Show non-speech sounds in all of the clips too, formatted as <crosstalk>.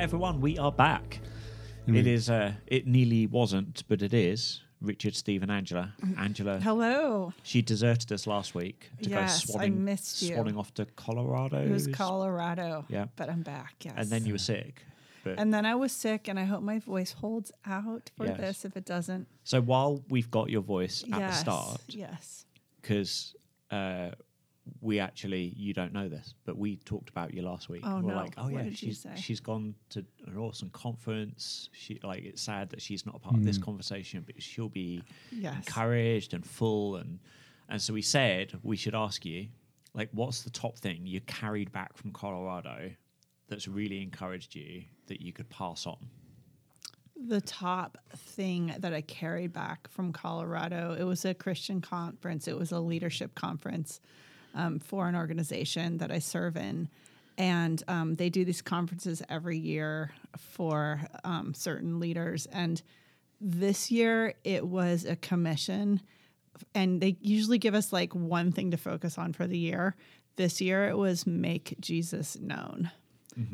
everyone, we are back. Mm. It is. Uh, it nearly wasn't, but it is. Richard, Steve, and Angela. Angela, Hello. she deserted us last week to Yes, go I swanning, missed you. swanning off to Colorado. It was Colorado. Yeah. But I'm back. Yes. and then you were sick. But And then I was sick, and I hope my voice holds out for Yes. this. If it doesn't, so while we've got your voice at yes, the start, yes. because uh, we actually you don't know this, but we talked about you last week. Oh, We're no. like, oh What yeah, did you she's say? she's gone to an awesome conference. She like it's sad that she's not a part of this Mm. conversation, but she'll be Yes. encouraged and full and and so we said we should ask you like what's the top thing you carried back from Colorado that's really encouraged you that you could pass on. The top thing that I carried back from Colorado, it was a Christian conference. It was a leadership conference um, for an organization that I serve in. And um, they do these conferences every year for um, certain leaders. And this year it was a commission. And they usually give us like one thing to focus on for the year. This year it was make Jesus known.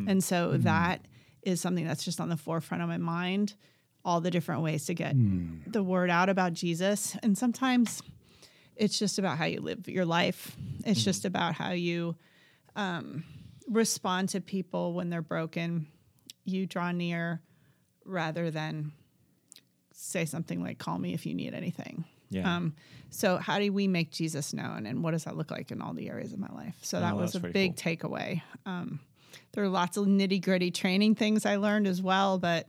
And so that is something that's just on the forefront of my mind. All the different ways to get the word out about Jesus. And sometimes it's just about how you live your life, it's just about how you um, respond to people when they're broken. You draw near rather than say something like, call me if you need anything. Yeah. Um, so how do we make Jesus known and what does that look like in all the areas of my life? So Oh, that was a big takeaway. Um, there are lots of nitty gritty training things I learned as well, but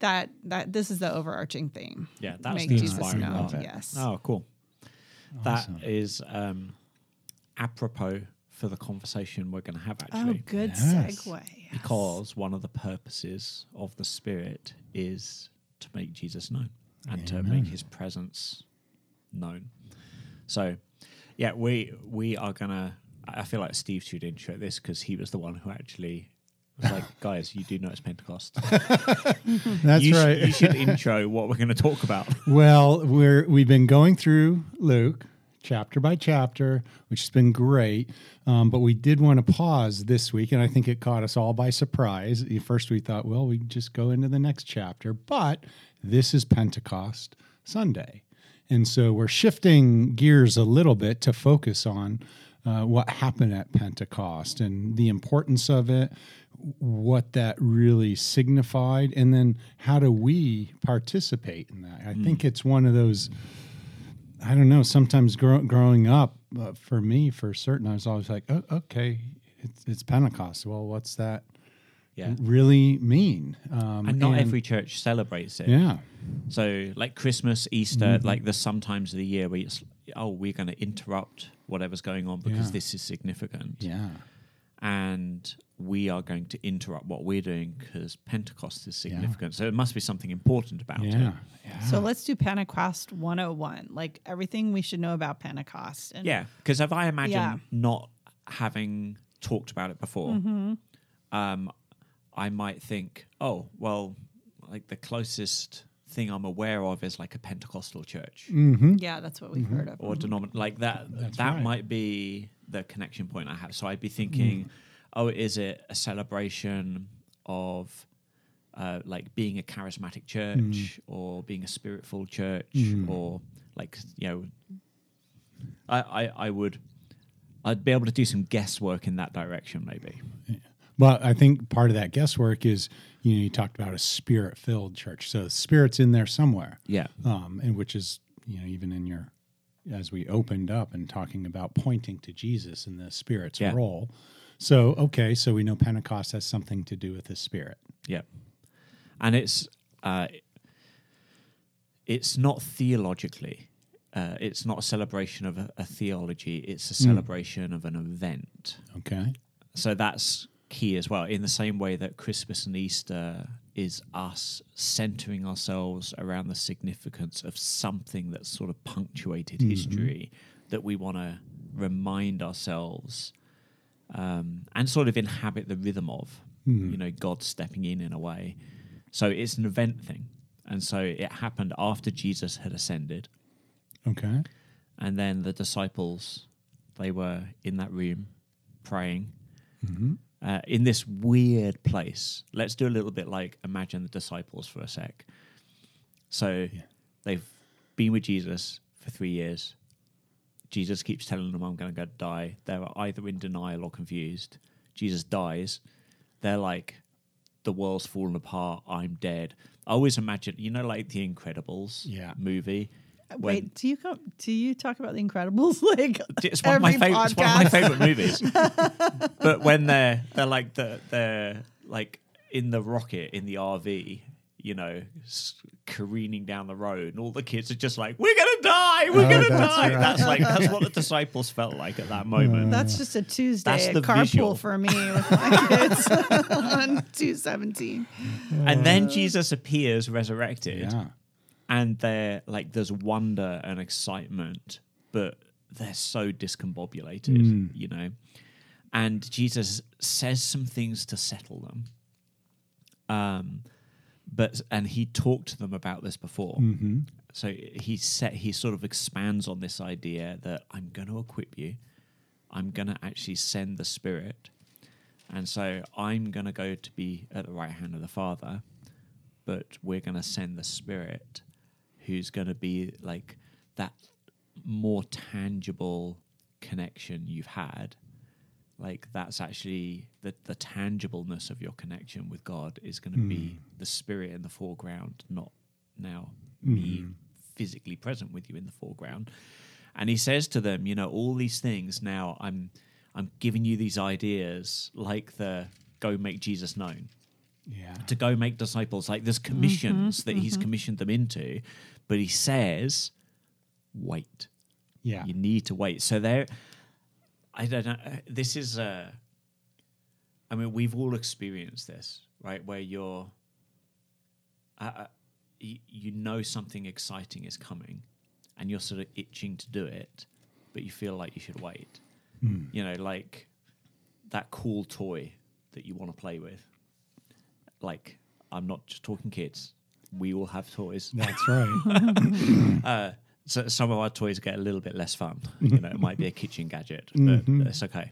that that this is the overarching theme. Yeah, that's make the Jesus inspiring known. part of it. Yes. Oh, cool. That Awesome. is um, apropos for the conversation we're going to have actually. Oh, actually. good Yes. segue. Yes. Because one of the purposes of the Spirit is to make Jesus known and to make his presence known. So, yeah, we we are gonna. I feel like Steve should intro this because he was the one who actually was like, "Guys, you do know it's Pentecost. <laughs> That's you, sh- right. you should intro what we're going to talk about." <laughs> well, we're we've been going through Luke chapter by chapter, which has been great. Um, but we did want to pause this week, and I think it caught us all by surprise. At first, we thought, well, we just go into the next chapter, but this is Pentecost Sunday, and so we're shifting gears a little bit to focus on uh, what happened at Pentecost and the importance of it, what that really signified, and then how do we participate in that? I think it's one of those. I don't know. Sometimes grow, growing up, uh, for me, for certain, I was always like, oh, "Okay, it's, it's Pentecost. Well, what's that Yeah, really mean?" Um, and not every church celebrates it. Yeah, So, like Christmas, Easter, like the sometimes of the year where it's, oh, we're going to interrupt whatever's going on because Yeah. this is significant. yeah, And we are going to interrupt what we're doing because Pentecost is significant. So, it must be something important about yeah, it. yeah. So let's do Pentecost 101, like everything we should know about Pentecost. And Yeah. Because if I imagine Yeah. not having talked about it before, Mm-hmm. um, I might think, oh, well, like the closest thing I'm aware of is like a Pentecostal church. Mm-hmm. yeah, that's what we've heard of. or denomin like that That's that right. might be the connection point i have so i'd be thinking Mm. oh is it a celebration of uh, like being a charismatic church Mm. or being a spirit-filled church Mm. or like you know I, I i would i'd be able to do some guesswork in that direction maybe But I think part of that guesswork is, you know, you talked about a spirit-filled church, so the spirit's in there somewhere. yeah um, and which is you know even in your as we opened up and talking about pointing to Jesus and the Spirit's Yeah. role. So okay, so we know Pentecost has something to do with the Spirit. Yeah, and it's uh, it's not theologically. Uh, it's not a celebration of a, a theology. It's a celebration of an event. Okay. So that's key as well. In the same way that Christmas and Easter is us centering ourselves around the significance of something that's sort of punctuated mm-hmm. history that we want to remind ourselves um, and sort of inhabit the rhythm of. Mm-hmm. You know, God stepping in in a way. So it's an event thing. And so it happened after Jesus had ascended. Okay. And then the disciples, they were in that room praying. Mm-hmm. Uh, in this weird place. Let's do a little bit like imagine the disciples for a sec. So they've been with Jesus for three years. Jesus keeps telling them, I'm going to go die. They're either in denial or confused. Jesus dies. They're like, the world's fallen apart. I'm dead. I always imagine, you know, like the Incredibles Yeah. movie. When- Wait, do you come? Do you talk about the Incredibles? <laughs> Like it's one of my every favorite. It's one of my favorite movies. <laughs> but when they're they're like the they're like in the rocket in the RV, you know, careening down the road, and all the kids are just like, "We're gonna die, we're Oh, gonna that's die." right. That's like that's what the <laughs> disciples felt like at that moment. That's just a Tuesday That's the carpool visual. for me with my kids on two seventeen. and then uh, Jesus appears resurrected, Yeah. And they're like, there's wonder and excitement, but they're so discombobulated, you know. And Jesus says some things to settle them. Um, but and he talked to them about this before. So he set he sort of expands on this idea that I'm going to equip you. I'm going to actually send the Spirit, and so I'm going to go to be at the right hand of the Father, but we're going to send the Spirit, who's going to be like that more tangible connection you've had like that's actually the the tangibleness of your connection with God is going to be hmm. the spirit in the foreground, not now hmm. me physically present with you in the foreground. And he says to them, you know, all these things now I'm I'm giving you these ideas like the go make Jesus known Yeah. to go make disciples. Like there's commissions that he's commissioned them into, but he says, wait. Yeah. You need to wait. So there, I don't know. uh, This is, uh, I mean, we've all experienced this, right? Where you're, uh, uh, you, you know something exciting is coming, and you're sort of itching to do it, but you feel like you should wait. You know, like that cool toy that you want to play with. Like, I'm not just talking kids. We all have toys. That's right. <laughs> Uh, so some of our toys get a little bit less fun. You know, it might be a kitchen gadget, but it's okay.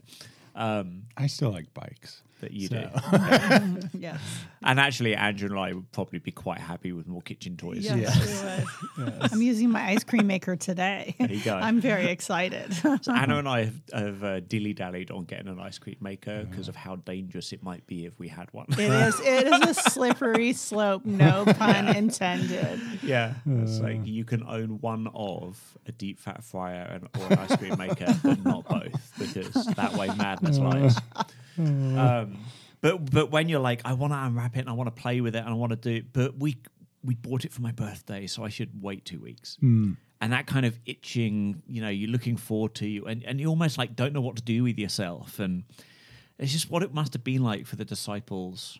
Um, I still like bikes. That you So- do. <laughs> <laughs> Yes. And actually, Andrew and I would probably be quite happy with more kitchen toys. Yes, we would. I'm using my ice cream maker today. There you go. <laughs> I'm very excited. So Anna and I have, have uh, dilly dallied on getting an ice cream maker because of how dangerous it might be if we had one. It is. It is a slippery slope. No pun intended. yeah, it's like you can own one of a deep fat fryer and or an ice cream maker, but not both because that way madness lies. Um, but but when you're like, I want to unwrap it and I want to play with it and I want to do it, but we we bought it for my birthday, so I should wait two weeks. And that kind of itching, you know, you're looking forward to you, and, and you almost like don't know what to do with yourself. And it's just what it must have been like for the disciples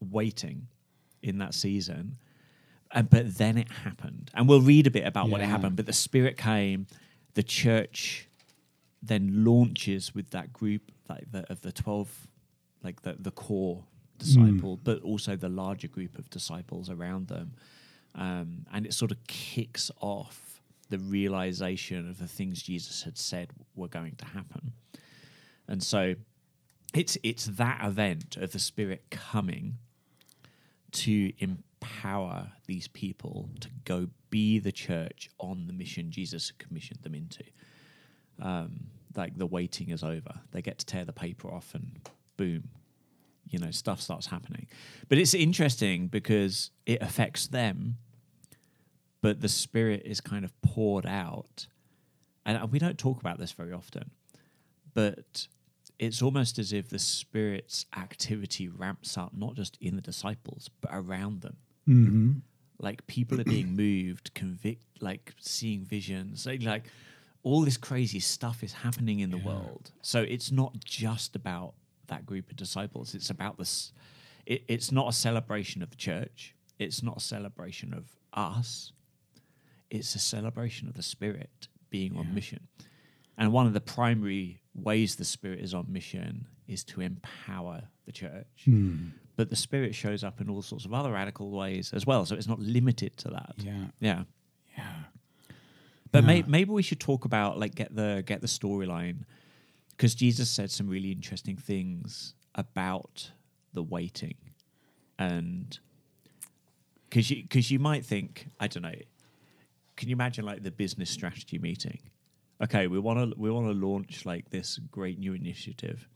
waiting in that season. And but then it happened, and we'll read a bit about what it happened. But the Spirit came, the church then launches with that group like the, of the 12 like the, the core disciple but also the larger group of disciples around them. Um, and it sort of kicks off the realization of the things jesus had said were going to happen. And so it's it's that event of the spirit coming to empower these people to go be the church on the mission jesus commissioned them into um, like the waiting is over. They get to tear the paper off, and boom, you know, stuff starts happening. But it's interesting because it affects them, but the spirit is kind of poured out, and we don't talk about this very often, but it's almost as if the spirit's activity ramps up not just in the disciples but around them Mm-hmm. like people are being moved convict like seeing visions like, like all this crazy stuff is happening in the world. So it's not just about that group of disciples. It's about this it, it's not a celebration of the church. It's not a celebration of us. It's a celebration of the spirit being on mission. And one of the primary ways the spirit is on mission is to empower the church. Hmm. But the spirit shows up in all sorts of other radical ways as well. So it's not limited to that. Yeah. yeah. Yeah. But may, maybe we should talk about like get the get the storyline because jesus said some really interesting things about the waiting, and because you because you might think I don't know. Can you imagine like the business strategy meeting? Okay, we want to we want to launch like this great new initiative.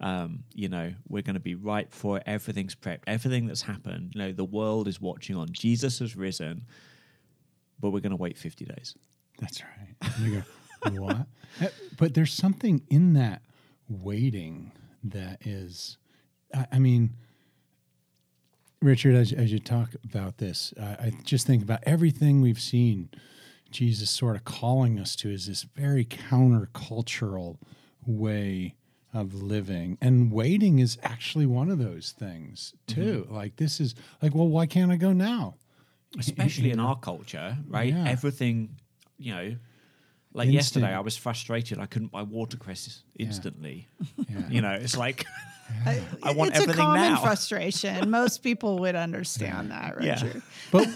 Um, you know, we're going to be right for it. Everything's prepped. Everything that's happened, you know, the world is watching on. Jesus has risen, but we're going to wait 50 days. That's right. You go, <laughs> what? Uh, But there's something in that waiting that is, I, I mean, Richard, as, as you talk about this, I I just think about everything we've seen Jesus sort of calling us to is this very countercultural way of living. And waiting is actually one of those things, too. Like, this is like, well, why can't I go now? Especially in our culture, right? Yeah. Everything, you know, like Instant. yesterday, I was frustrated. I couldn't buy watercress instantly. Yeah. <laughs> You know, it's like <laughs> I, I want it's a everything common now. frustration. Most people would understand that, Yeah. Richard. But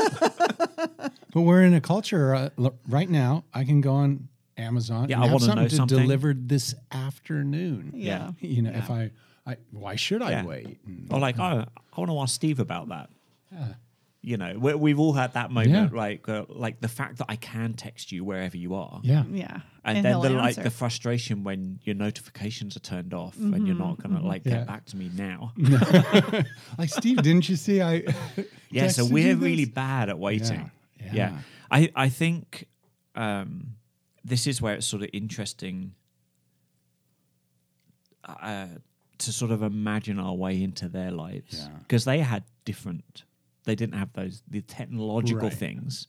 but we're in a culture uh, l- right now. I can go on Amazon. Yeah, and I wanna know something something. delivered this afternoon. Yeah. You know, if I, I why should I Yeah. wait? And- or like, oh, I want to ask Steve about that. You know, we, we've all had that moment, Yeah. like uh, like the fact that I can text you wherever you are. yeah, Yeah. And, then he'll the like answer. the frustration when your notifications are turned off and you're not gonna like Yeah. get back to me now. <laughs> like Steve, didn't you see? I <laughs> yeah, so we're really bad at waiting. Yeah, Yeah, yeah. I I think um, this is where it's sort of interesting uh, to sort of imagine our way into their lives Yeah. because they had different. They didn't have those the technological Right. things,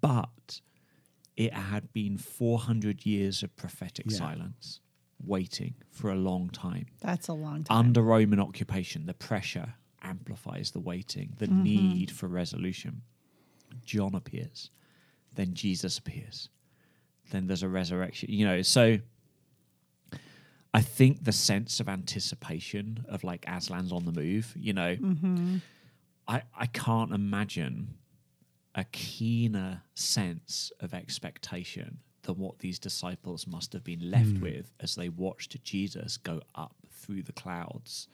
but it had been 400 years of prophetic Yeah. silence, waiting for a long time That's a long time. under Roman occupation, the pressure amplifies the waiting, the mm-hmm. need for resolution. John appears, then Jesus appears, then there's a resurrection. You know, so I think the sense of anticipation of like Aslan's on the move, you know, mm-hmm. I, I can't imagine a keener sense of expectation than what these disciples must have been left with as they watched Jesus go up through the clouds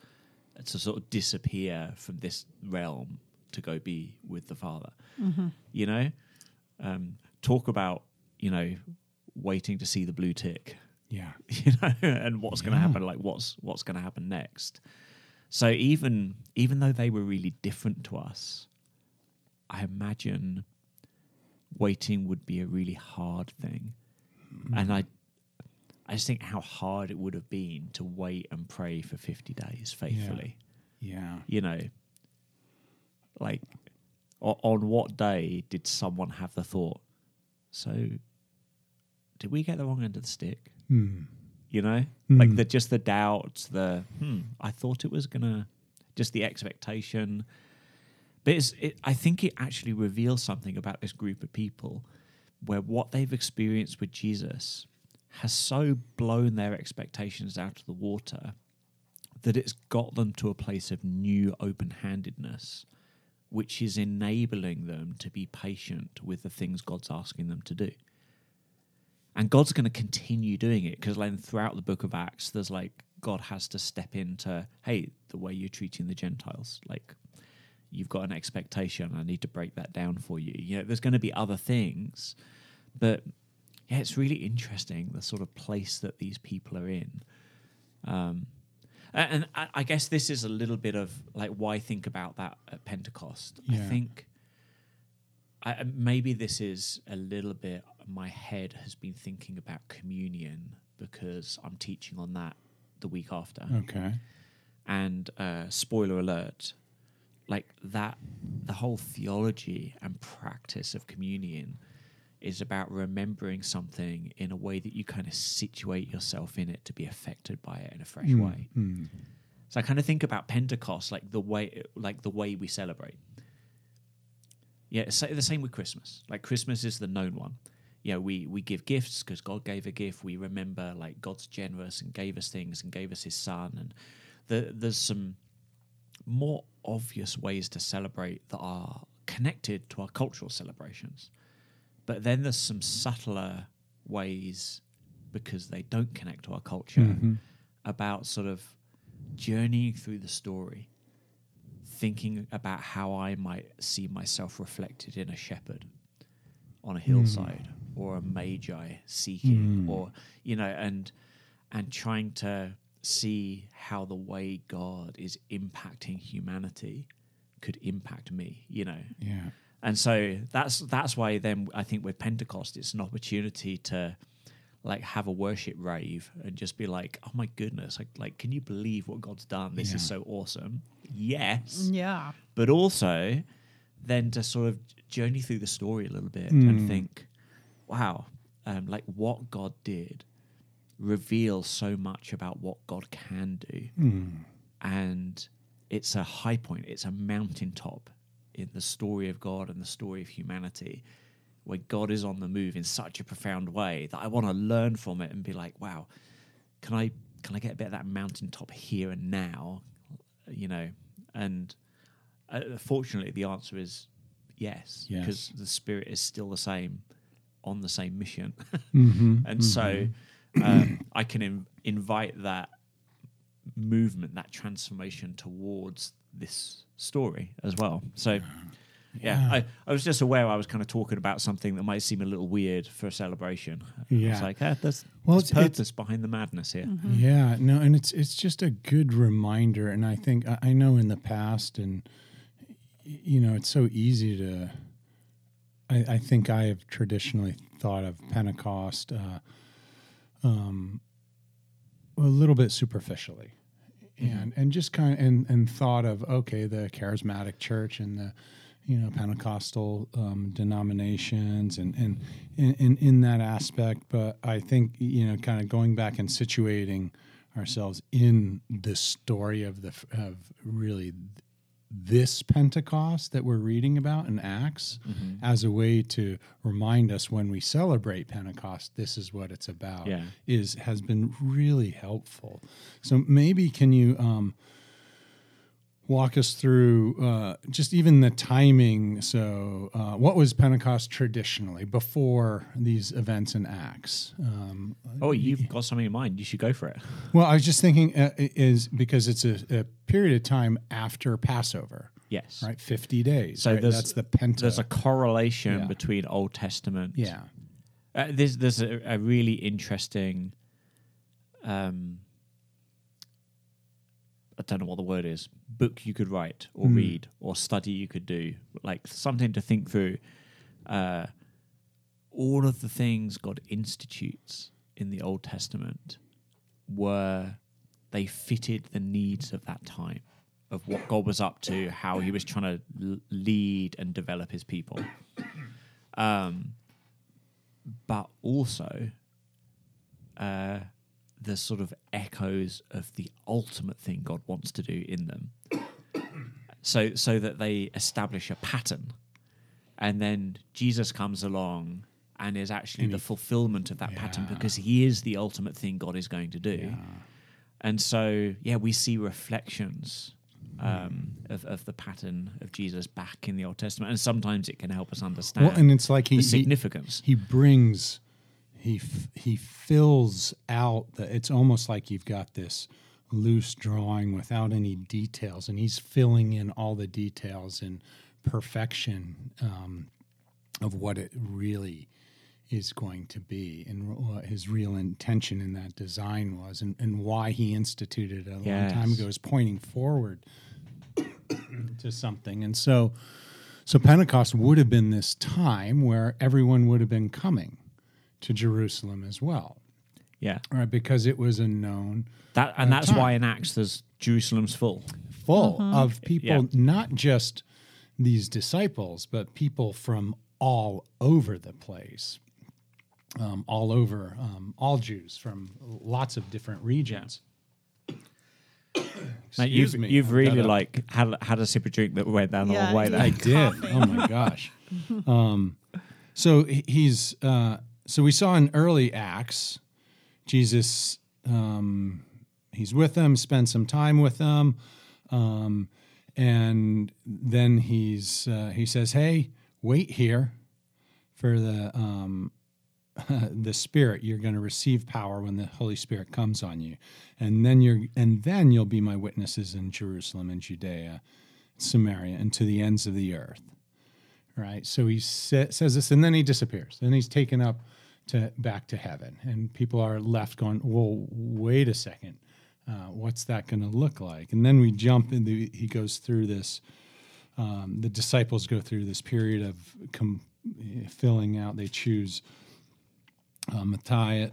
to sort of disappear from this realm to go be with the Father. You know, um, talk about you know waiting to see the blue tick. Yeah, <laughs> you know, and what's going to happen, like what's what's going to happen next. So even even though they were really different to us, I imagine waiting would be a really hard thing, and I I just think how hard it would have been to wait and pray for fifty days faithfully. yeah. You know, like o- on what day did someone have the thought? So, did we get the wrong end of the stick? Hmm. You know? Mm. like the just the doubts the hmm i thought it was gonna just the expectation. But it's it, i think it actually reveals something about this group of people where what they've experienced with jesus has so blown their expectations out of the water that it's got them to a place of new open-handedness which is enabling them to be patient with the things god's asking them to do and God's going to continue doing it because then throughout the book of Acts, there's like God has to step into, hey, the way you're treating the Gentiles, like you've got an expectation. I need to break that down for you. You know, there's going to be other things, but yeah, it's really interesting the sort of place that these people are in. Um, and I, I guess this is a little bit of like why think about that at Pentecost. I think I, maybe this is a little bit. My head has been thinking about communion because I'm teaching on that the week after. Okay. And uh, spoiler alert, like that, the whole theology and practice of communion is about remembering something in a way that you kind of situate yourself in it to be affected by it in a fresh Hmm. way. So I kind of think about Pentecost like the way like the way we celebrate. Yeah, the same with Christmas. Like Christmas is the known one. You know, we we give gifts because God gave a gift. We remember like God's generous and gave us things and gave us His Son. And the, there's some more obvious ways to celebrate that are connected to our cultural celebrations. But then there's some subtler ways because they don't connect to our culture Mm-hmm. about sort of journeying through the story, thinking about how I might see myself reflected in a shepherd on a hillside or a magi seeking hmm. or you know and and trying to see how the way God is impacting humanity could impact me, you know. Yeah. And so that's that's why then I think with Pentecost it's an opportunity to like have a worship rave and just be like, oh my goodness, like, like can you believe what God's done? This is so awesome. Yes, Yeah. but also then to sort of journey through the story a little bit and hmm. think, wow, um, like what God did reveals so much about what God can do, and it's a high point, it's a mountaintop in the story of God and the story of humanity. Where God is on the move in such a profound way that I want to learn from it and be like, wow, can I can I get a bit of that mountaintop here and now, you know? And uh, fortunately, the answer is yes, Yes. because the spirit is still the same, on the same mission, <laughs> Mm-hmm. and so um, I can in- invite that movement, that transformation towards this story as well. So. Yeah, Yeah. I, I was just aware I was kind of talking about something that might seem a little weird for a celebration. I was Yeah. like, ah, there's, Well, there's it's- it's- purpose behind the madness here. Yeah, no, and it's it's just a good reminder, and I think I, I know in the past, and you know, it's so easy to. I, I think I have traditionally thought of Pentecost, uh, um, a little bit superficially, and and just kind of and and thought of okay, the charismatic church and the you know Pentecostal um, denominations and and in, in in that aspect. But I think you know, kind of going back and situating ourselves in the story of the of really this Pentecost that we're reading about in Acts as a way to remind us when we celebrate Pentecost, this is what it's about. Yeah. Is has been really helpful. So maybe can you um, walk us through uh, just even the timing? So, uh, what was Pentecost traditionally before these events in Acts? Um, Oh, you've got something in mind. You should go for it. <laughs> well, I was just thinking uh, is because it's a, a period of time after Passover, Yes. right? Fifty days. So right? that's the Penta. There's a correlation Yeah. between Old Testament. yeah, Uh, there's there's a, a really interesting. Um, don't know what the word is. Book you could write or read or study you could do, like something to think through. Uh, all of the things God institutes in the Old Testament were they fitted the needs of that time, of what God was up to, how He was trying to l- lead and develop His people. Um, but also uh, the sort of echoes of the ultimate thing God wants to do in them. <coughs> So, so that they establish a pattern, and then Jesus comes along and is actually And the he- fulfillment of that pattern because he is the ultimate thing God is going to do. yeah, And so, yeah, we see reflections um, of, of the pattern of Jesus back in the Old Testament, and sometimes it can help us understand well, and it's like he the he, significance. he brings he f- he fills out the it's almost like you've got this loose drawing without any details and he's filling in all the details and perfection um, of what it really is going to be and what his real intention in that design was and, and why he instituted it a long time ago is pointing forward <coughs> to something. And so so Pentecost would have been this time where everyone would have been coming to Jerusalem as well, Yeah, right? Because it was a known that and Uh, that's time. why in Acts there's Jerusalem's full. full of people, Yeah. not just these disciples, but people from all over the place, um, all over, um, all Jews from lots of different regions. <coughs> Now, Excuse you've me, you've I've really a- like had had a sip of drink that went down the Yeah, whole way. yeah. There. I did. Oh my <laughs> gosh. Um, so he's uh, so we saw in early Acts, Jesus. Um, he's with them, spends some time with them, um, and then he's uh, he says, "Hey, wait here for the um, <laughs> the Spirit. You're going to receive power when the Holy Spirit comes on you, and then you're and then you'll be my witnesses in Jerusalem and Judea, Samaria, and to the ends of the earth. Right. So he sa- says this, and then he disappears. Then he's taken up to back to heaven, and people are left going, well, wait a second, uh, what's that going to look like?" And then we jump into. He goes through this. Um, the disciples go through this period of com- filling out. They choose uh, Matthias,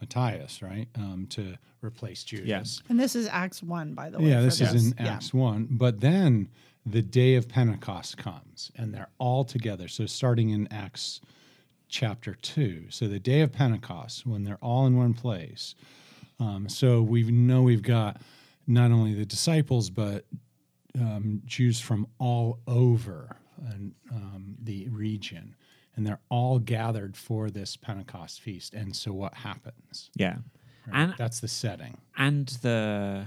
Matthias, right, um, to replace Judas. Yes. And this is Acts 1, by the way. Yeah, for this is those- in yeah. Acts 1. But then the day of Pentecost comes and they're all together. So starting in Acts chapter 2. So the day of Pentecost, when they're all in one place. Um, so we know we've got not only the disciples, but um, Jews from all over and, um, the region. And they're all gathered for this Pentecost feast. And so what happens? Yeah. Right? And That's the setting. and the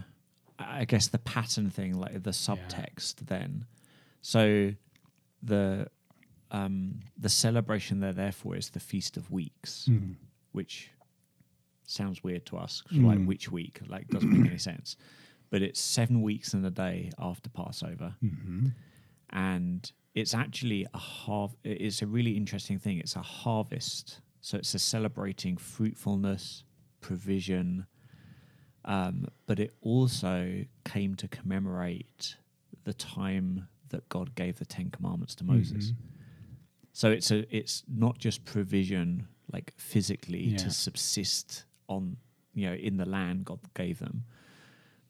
I guess the pattern thing, like the subtext then. So the um the celebration they're there for is the Feast of Weeks, which sounds weird to us. 'cause Like which week? Like doesn't make any sense. But it's seven weeks and a day after Passover. And it's actually a harv it's a really interesting thing. It's a harvest. So it's a celebrating fruitfulness, provision, um, but it also came to commemorate the time that God gave the Ten Commandments to Moses. So it's a it's not just provision like physically Yeah. to subsist on you know in the land God gave them,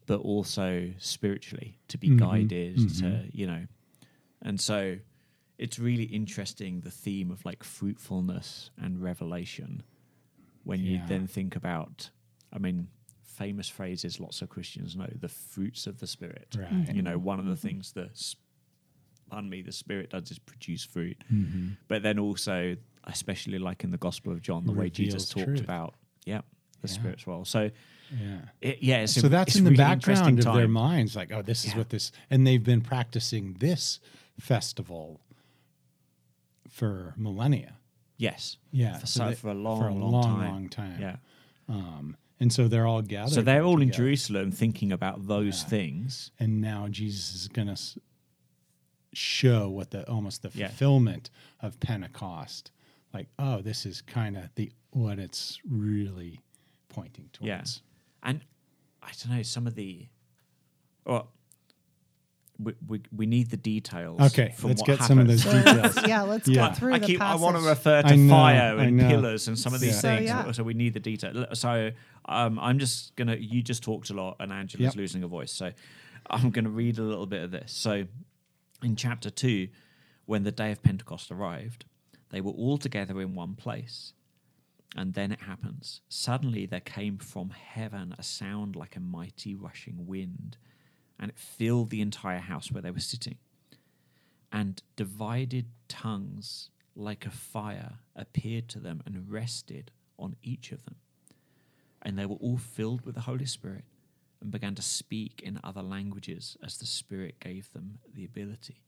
but also spiritually to be mm-hmm. guided to mm-hmm. you know, and so it's really interesting the theme of like fruitfulness and revelation when you then think about i mean famous phrases lots of christians know the fruits of the spirit. Right. you know one of the mm-hmm. things that pardon me the spirit does is produce fruit Mm-hmm. but then also especially like in the gospel of john the way jesus talked truth. about yeah the Yeah. spirit's role so Yeah. it, yeah so a, that's in the really background of their minds like oh this is Yeah. what this and they've been practicing this festival for millennia yes yeah for, so they- for a long for a long, long time long time yeah um and so they're all gathered so they're all in jerusalem thinking about those Yeah. things and now jesus is going to show what the almost the Yeah. fulfillment of pentecost like oh this is kind of the what it's really pointing towards Yeah. And I don't know, some of the well we, we, we need the details. Okay, from let's what get some of those details <laughs> yeah, let's Yeah. go through I the keep. I want to refer to I know, fire and know. pillars and some of these Yeah. So, things. yeah. So we need the detail. So um, I'm just gonna. You just talked a lot, and Angela's Yep. losing her voice. So I'm gonna read a little bit of this. So in chapter two, when the day of Pentecost arrived, they were all together in one place. And then it happens. Suddenly there came from heaven a sound like a mighty rushing wind, and it filled the entire house where they were sitting. And divided tongues like a fire appeared to them and rested on each of them. And they were all filled with the Holy Spirit and began to speak in other languages as the Spirit gave them the ability.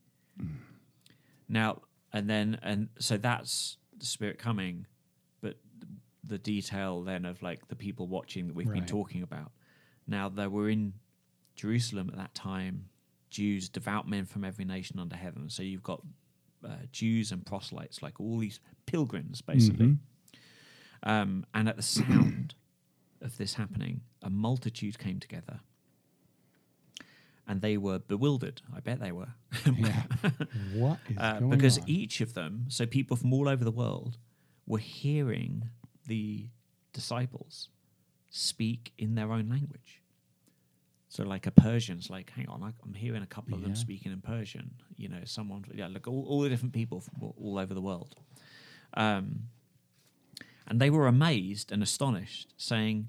Now, and then, and so that's the Spirit coming, but the detail then of like the people watching that we've been talking about. Now, they were in Jerusalem at that time, Jews, devout men from every nation under heaven. So you've got uh, Jews and proselytes, like all these pilgrims, basically. Um, and at the sound of this happening, a multitude came together. And they were bewildered. I bet they were. <laughs> yeah what is <laughs> Uh, going because on? each of them, so people from all over the world, were hearing the disciples speak in their own language. So, like a Persian's, like, hang on, I'm hearing a couple of them speaking in Persian. You know, someone, yeah, look, all, all the different people from all, all over the world. Um, and they were amazed and astonished, saying,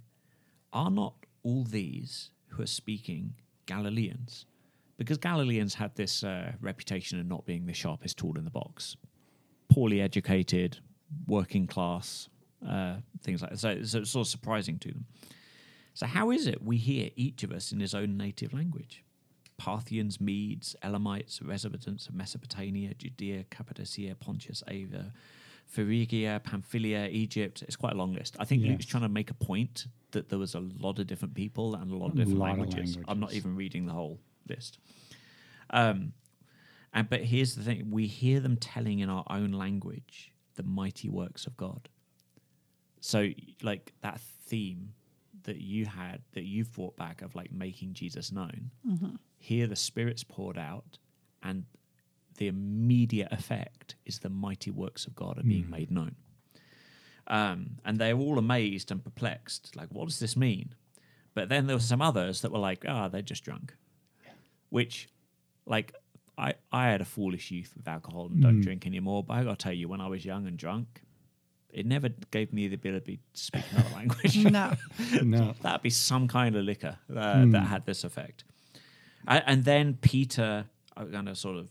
Are not all these who are speaking Galileans? Because Galileans had this uh, reputation of not being the sharpest tool in the box, poorly educated, working class, uh, things like that. So, so it's sort of surprising to them. So, how is it we hear each of us in his own native language? Parthians, Medes, Elamites, residents of Mesopotamia, Judea, Cappadocia, Pontus, Asia, Phrygia, Pamphylia, Egypt. It's quite a long list. I think Yes. Luke's trying to make a point that there was a lot of different people and a lot of different lot of languages. I'm not even reading the whole list. Um, and but here's the thing: we hear them telling in our own language the mighty works of God. So, like that theme that you had, that you've brought back of like making Jesus known. Here, the Spirit's poured out, and the immediate effect is the mighty works of God are being made known. Um, and they're all amazed and perplexed, like, what does this mean? But then there were some others that were like, ah, they're just drunk. Which, like, I, I had a foolish youth with alcohol and don't drink anymore. But I got to tell you, when I was young and drunk, it never gave me the ability to speak another <laughs> language. No. <laughs> No. That'd be some kind of liquor uh, that had this effect. And, and then Peter, I'm going to sort of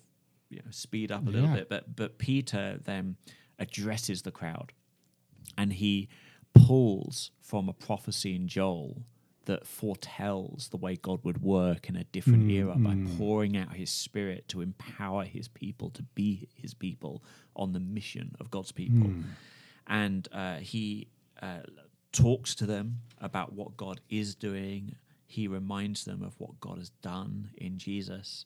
you know, speed up a little Yeah. bit, but but Peter then addresses the crowd, and he pulls from a prophecy in Joel that foretells the way God would work in a different era by pouring out His Spirit to empower His people to be His people on the mission of God's people, and uh, he uh, talks to them about what God is doing. He reminds them of what God has done in Jesus,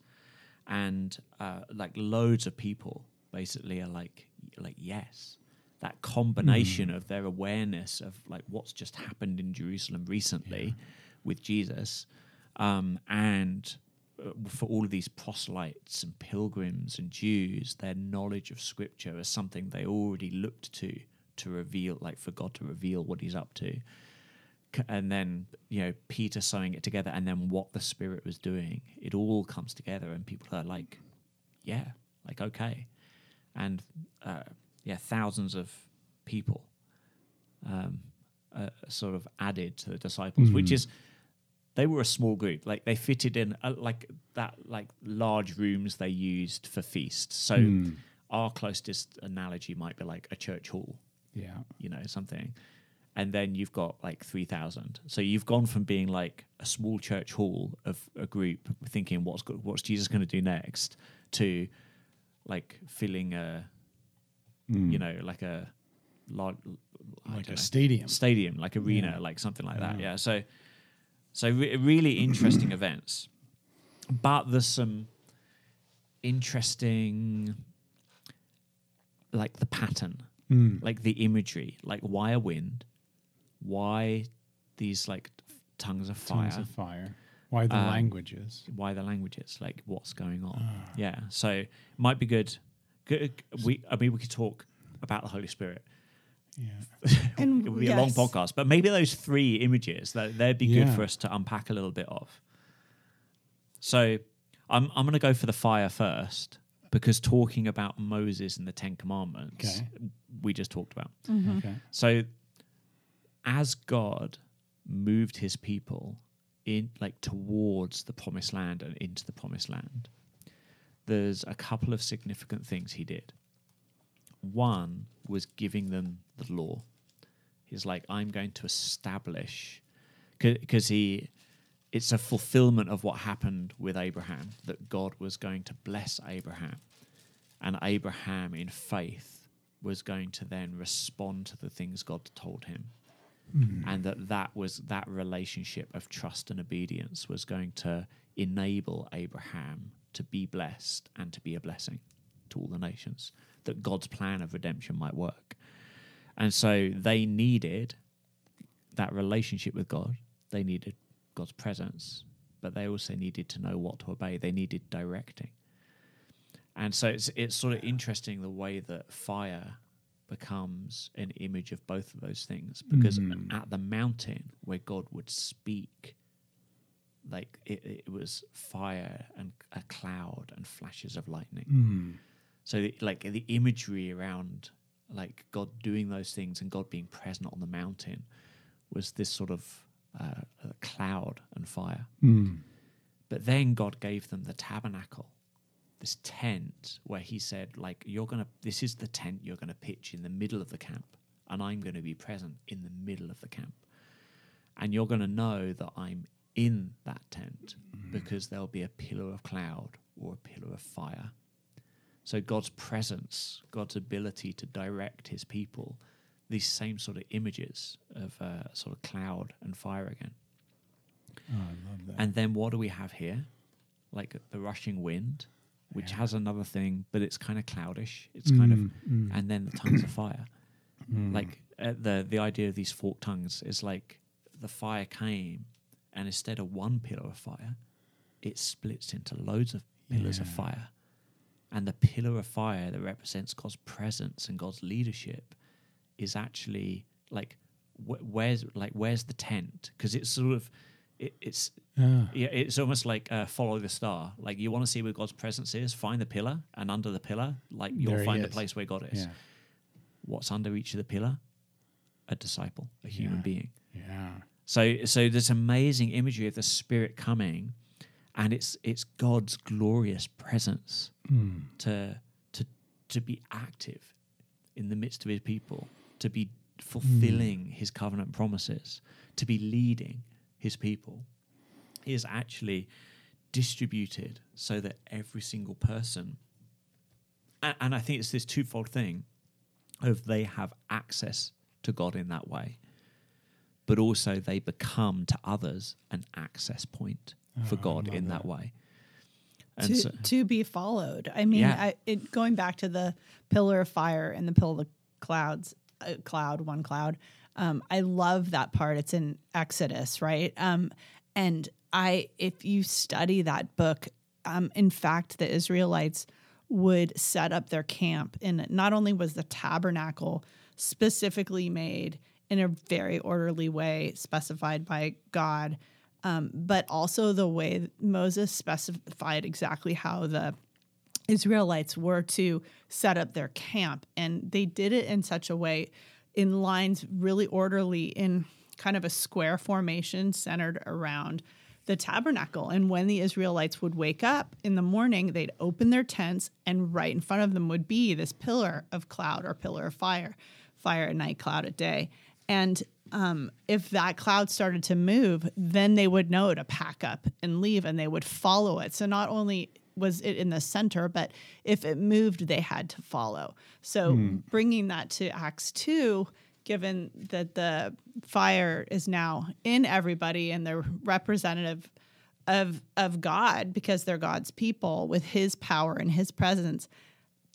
and uh, like loads of people basically are like, like yes, that combination of their awareness of like what's just happened in Jerusalem recently with Jesus, um, and uh, for all of these proselytes and pilgrims and Jews, their knowledge of Scripture is something they already looked to to reveal, like for God to reveal what He's up to. And then, you know, Peter sewing it together, and then what the Spirit was doing. It all comes together, and people are like, yeah, like, okay. And, uh, yeah, thousands of people um, uh, sort of added to the disciples, which is they were a small group. Like they fitted in uh, like that, like large rooms they used for feasts. So our closest analogy might be like a church hall, Yeah. you know, something. And then you've got like three thousand. So you've gone from being like a small church hall of a group thinking what's go- what's Jesus going to do next to like filling a you mm. know like a large Like a know, stadium. stadium, like arena, like something like that. Yeah. So, so re- really interesting events, but there's some interesting, like the pattern, mm. like the imagery, like a wind, why these like tongues of fire, Tongues of fire. Why the Um, languages? why the languages, like what's going on. Yeah. So it might be good. good. We, I mean, we could talk about the Holy Spirit Yeah. <laughs> And it would be a long podcast, but maybe those three images that they'd be good for us to unpack a little bit of. So I'm I'm going to go for the fire first because talking about Moses and the Ten Commandments Okay. we just talked about. Okay. So as God moved his people in like towards the promised land and into the promised land, there's a couple of significant things he did. One was giving them the law. He's like, I'm going to establish, because he, it's a fulfillment of what happened with Abraham, that God was going to bless Abraham. And Abraham, in faith, was going to then respond to the things God told him. Mm. And that that was that relationship of trust and obedience was going to enable Abraham to be blessed and to be a blessing to all the nations. That God's plan of redemption might work. And so they needed that relationship with God. They needed God's presence, but they also needed to know what to obey. They needed directing. And so it's it's sort of interesting the way that fire becomes an image of both of those things because at the mountain where God would speak like it, it was fire and a cloud and flashes of lightning Mm. so like the imagery around like God doing those things and God being present on the mountain was this sort of uh, cloud and fire. Mm. But then God gave them the tabernacle, this tent where He said, like, you're gonna, this is the tent you're gonna pitch in the middle of the camp, and I'm gonna be present in the middle of the camp, and you're gonna know that I'm in that tent because there'll be a pillar of cloud or a pillar of fire So God's presence, God's ability to direct His people, these same sort of images of uh, sort of cloud and fire again. Oh, I love that. And then what do we have here? Like the rushing wind, which Yeah. has another thing, but it's kind of cloudish. It's kind of, Mm, mm. and then the tongues of fire. Mm. Like uh, the the idea of these forked tongues is like the fire came, and instead of one pillar of fire, it splits into loads of pillars of fire, and the pillar of fire that represents God's presence and God's leadership is actually like wh- where's like where's the tent because it's sort of it, it's Ah, yeah, it's almost like uh, follow the star. Like you want to see where God's presence is, find the pillar, and under the pillar, like you'll There find the place where God is. yeah. What's under each of the pillar? A disciple, a human Yeah. being. Yeah. So, so there's amazing imagery of the Spirit coming, and it's it's God's glorious presence Mm. to to to be active in the midst of His people, to be fulfilling His covenant promises, to be leading His people, is actually distributed so that every single person, and, and I think it's this twofold thing of they have access to God in that way, but also they become to others an access point for Oh, I God in that that. way. And to, so, to be followed. I mean, Yeah. I, it, going back to the pillar of fire and the pillar of the clouds, uh, cloud, one cloud. Um, I love that part. It's in Exodus, right? Um, and I, if you study that book, um, in fact, the Israelites would set up their camp, and not only was the tabernacle specifically made in a very orderly way, specified by God, um, but also the way Moses specified exactly how the Israelites were to set up their camp. And they did it in such a way, in lines really orderly, in kind of a square formation centered around the tabernacle. And when the Israelites would wake up in the morning, they'd open their tents, and right in front of them would be this pillar of cloud or pillar of fire fire at night, cloud at day. And um, if that cloud started to move, then they would know to pack up and leave and they would follow it. So not only was it in the center, but if it moved, they had to follow. So bringing that to Acts 2, given that the fire is now in everybody and they're representative of of God because they're God's people with his power and his presence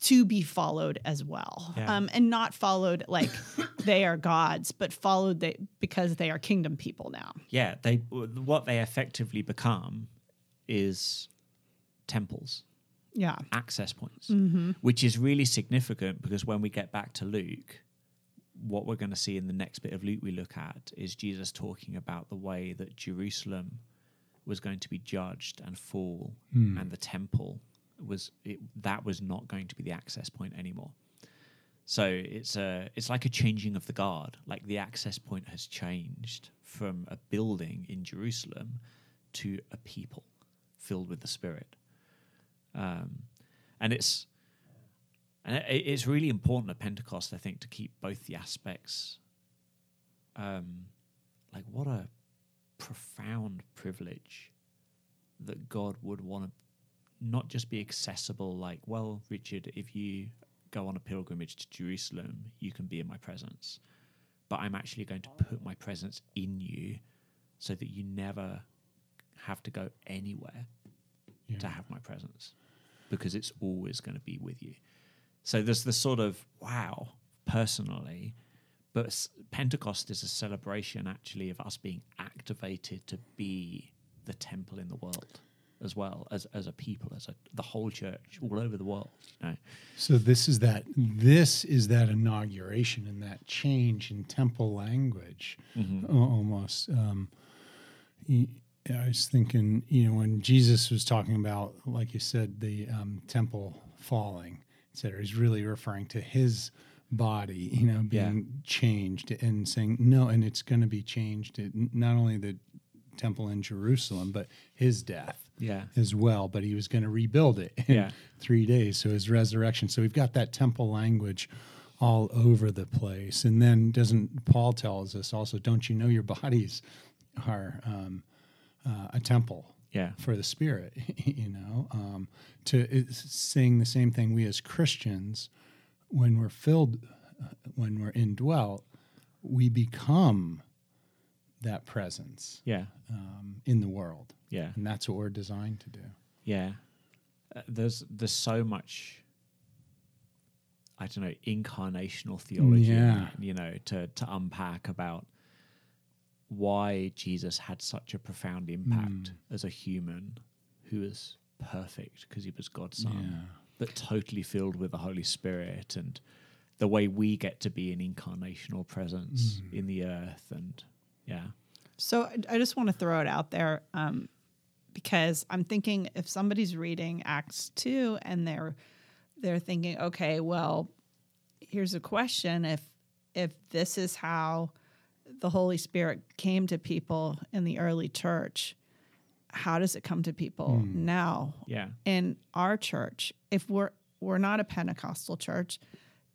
to be followed as well. Yeah. Um, and not followed like <coughs> they are gods, but followed they, because they are kingdom people now. yeah, they what they effectively become is temples, Yeah. access points, Mm-hmm. which is really significant because when we get back to Luke, what we're going to see in the next bit of Luke we look at is Jesus talking about the way that Jerusalem was going to be judged and fall, and the temple was it, that was not going to be the access point anymore. So it's a it's like a changing of the guard. Like the access point has changed from a building in Jerusalem to a people filled with the Spirit. Um, and it's and it, it's really important at Pentecost, I think, to keep both the aspects. Um, like what a profound privilege that God would want to not just be accessible. Like, well, Richard, if you go on a pilgrimage to Jerusalem, you can be in my presence. But I'm actually going to put my presence in you so that you never have to go anywhere to have my presence because it's always going to be with you. So there's the sort of wow, personally, but Pentecost is a celebration actually of us being activated to be the temple in the world as well as as a people, as a the whole church all over the world. You know? So this is that this is that inauguration and that change in temple language, Mm-hmm. almost. Um, I was thinking, you know, when Jesus was talking about, like you said, the um, temple falling, etc., he's really referring to his body, you know, Yeah. being changed and saying no, and it's going to be changed. It, not only the temple in Jerusalem, but his death Yeah. as well, but he was going to rebuild it in Yeah. three days. So his resurrection. So we've got that temple language all over the place. And then doesn't Paul tells us also, don't you know your bodies are um, uh, a temple Yeah. for the Spirit. <laughs> You know, um, to saying the same thing. We as Christians, when we're filled, uh, when we're indwelt, we become that presence Yeah. um, in the world, Yeah. and that's what we're designed to do. Yeah. Uh, there's there's so much I don't know, incarnational theology, Yeah. you know, to to unpack about why Jesus had such a profound impact as a human who was perfect because he was God's son, Yeah. but totally filled with the Holy Spirit and the way we get to be an incarnational presence in the earth and yeah. So I- I just want to throw it out there um, because I'm thinking if somebody's reading Acts two and they're they're thinking, okay, well, here's a question: if if this is how the Holy Spirit came to people in the early church, how does it come to people hmm. now Yeah. in our church? If we're we're not a Pentecostal church,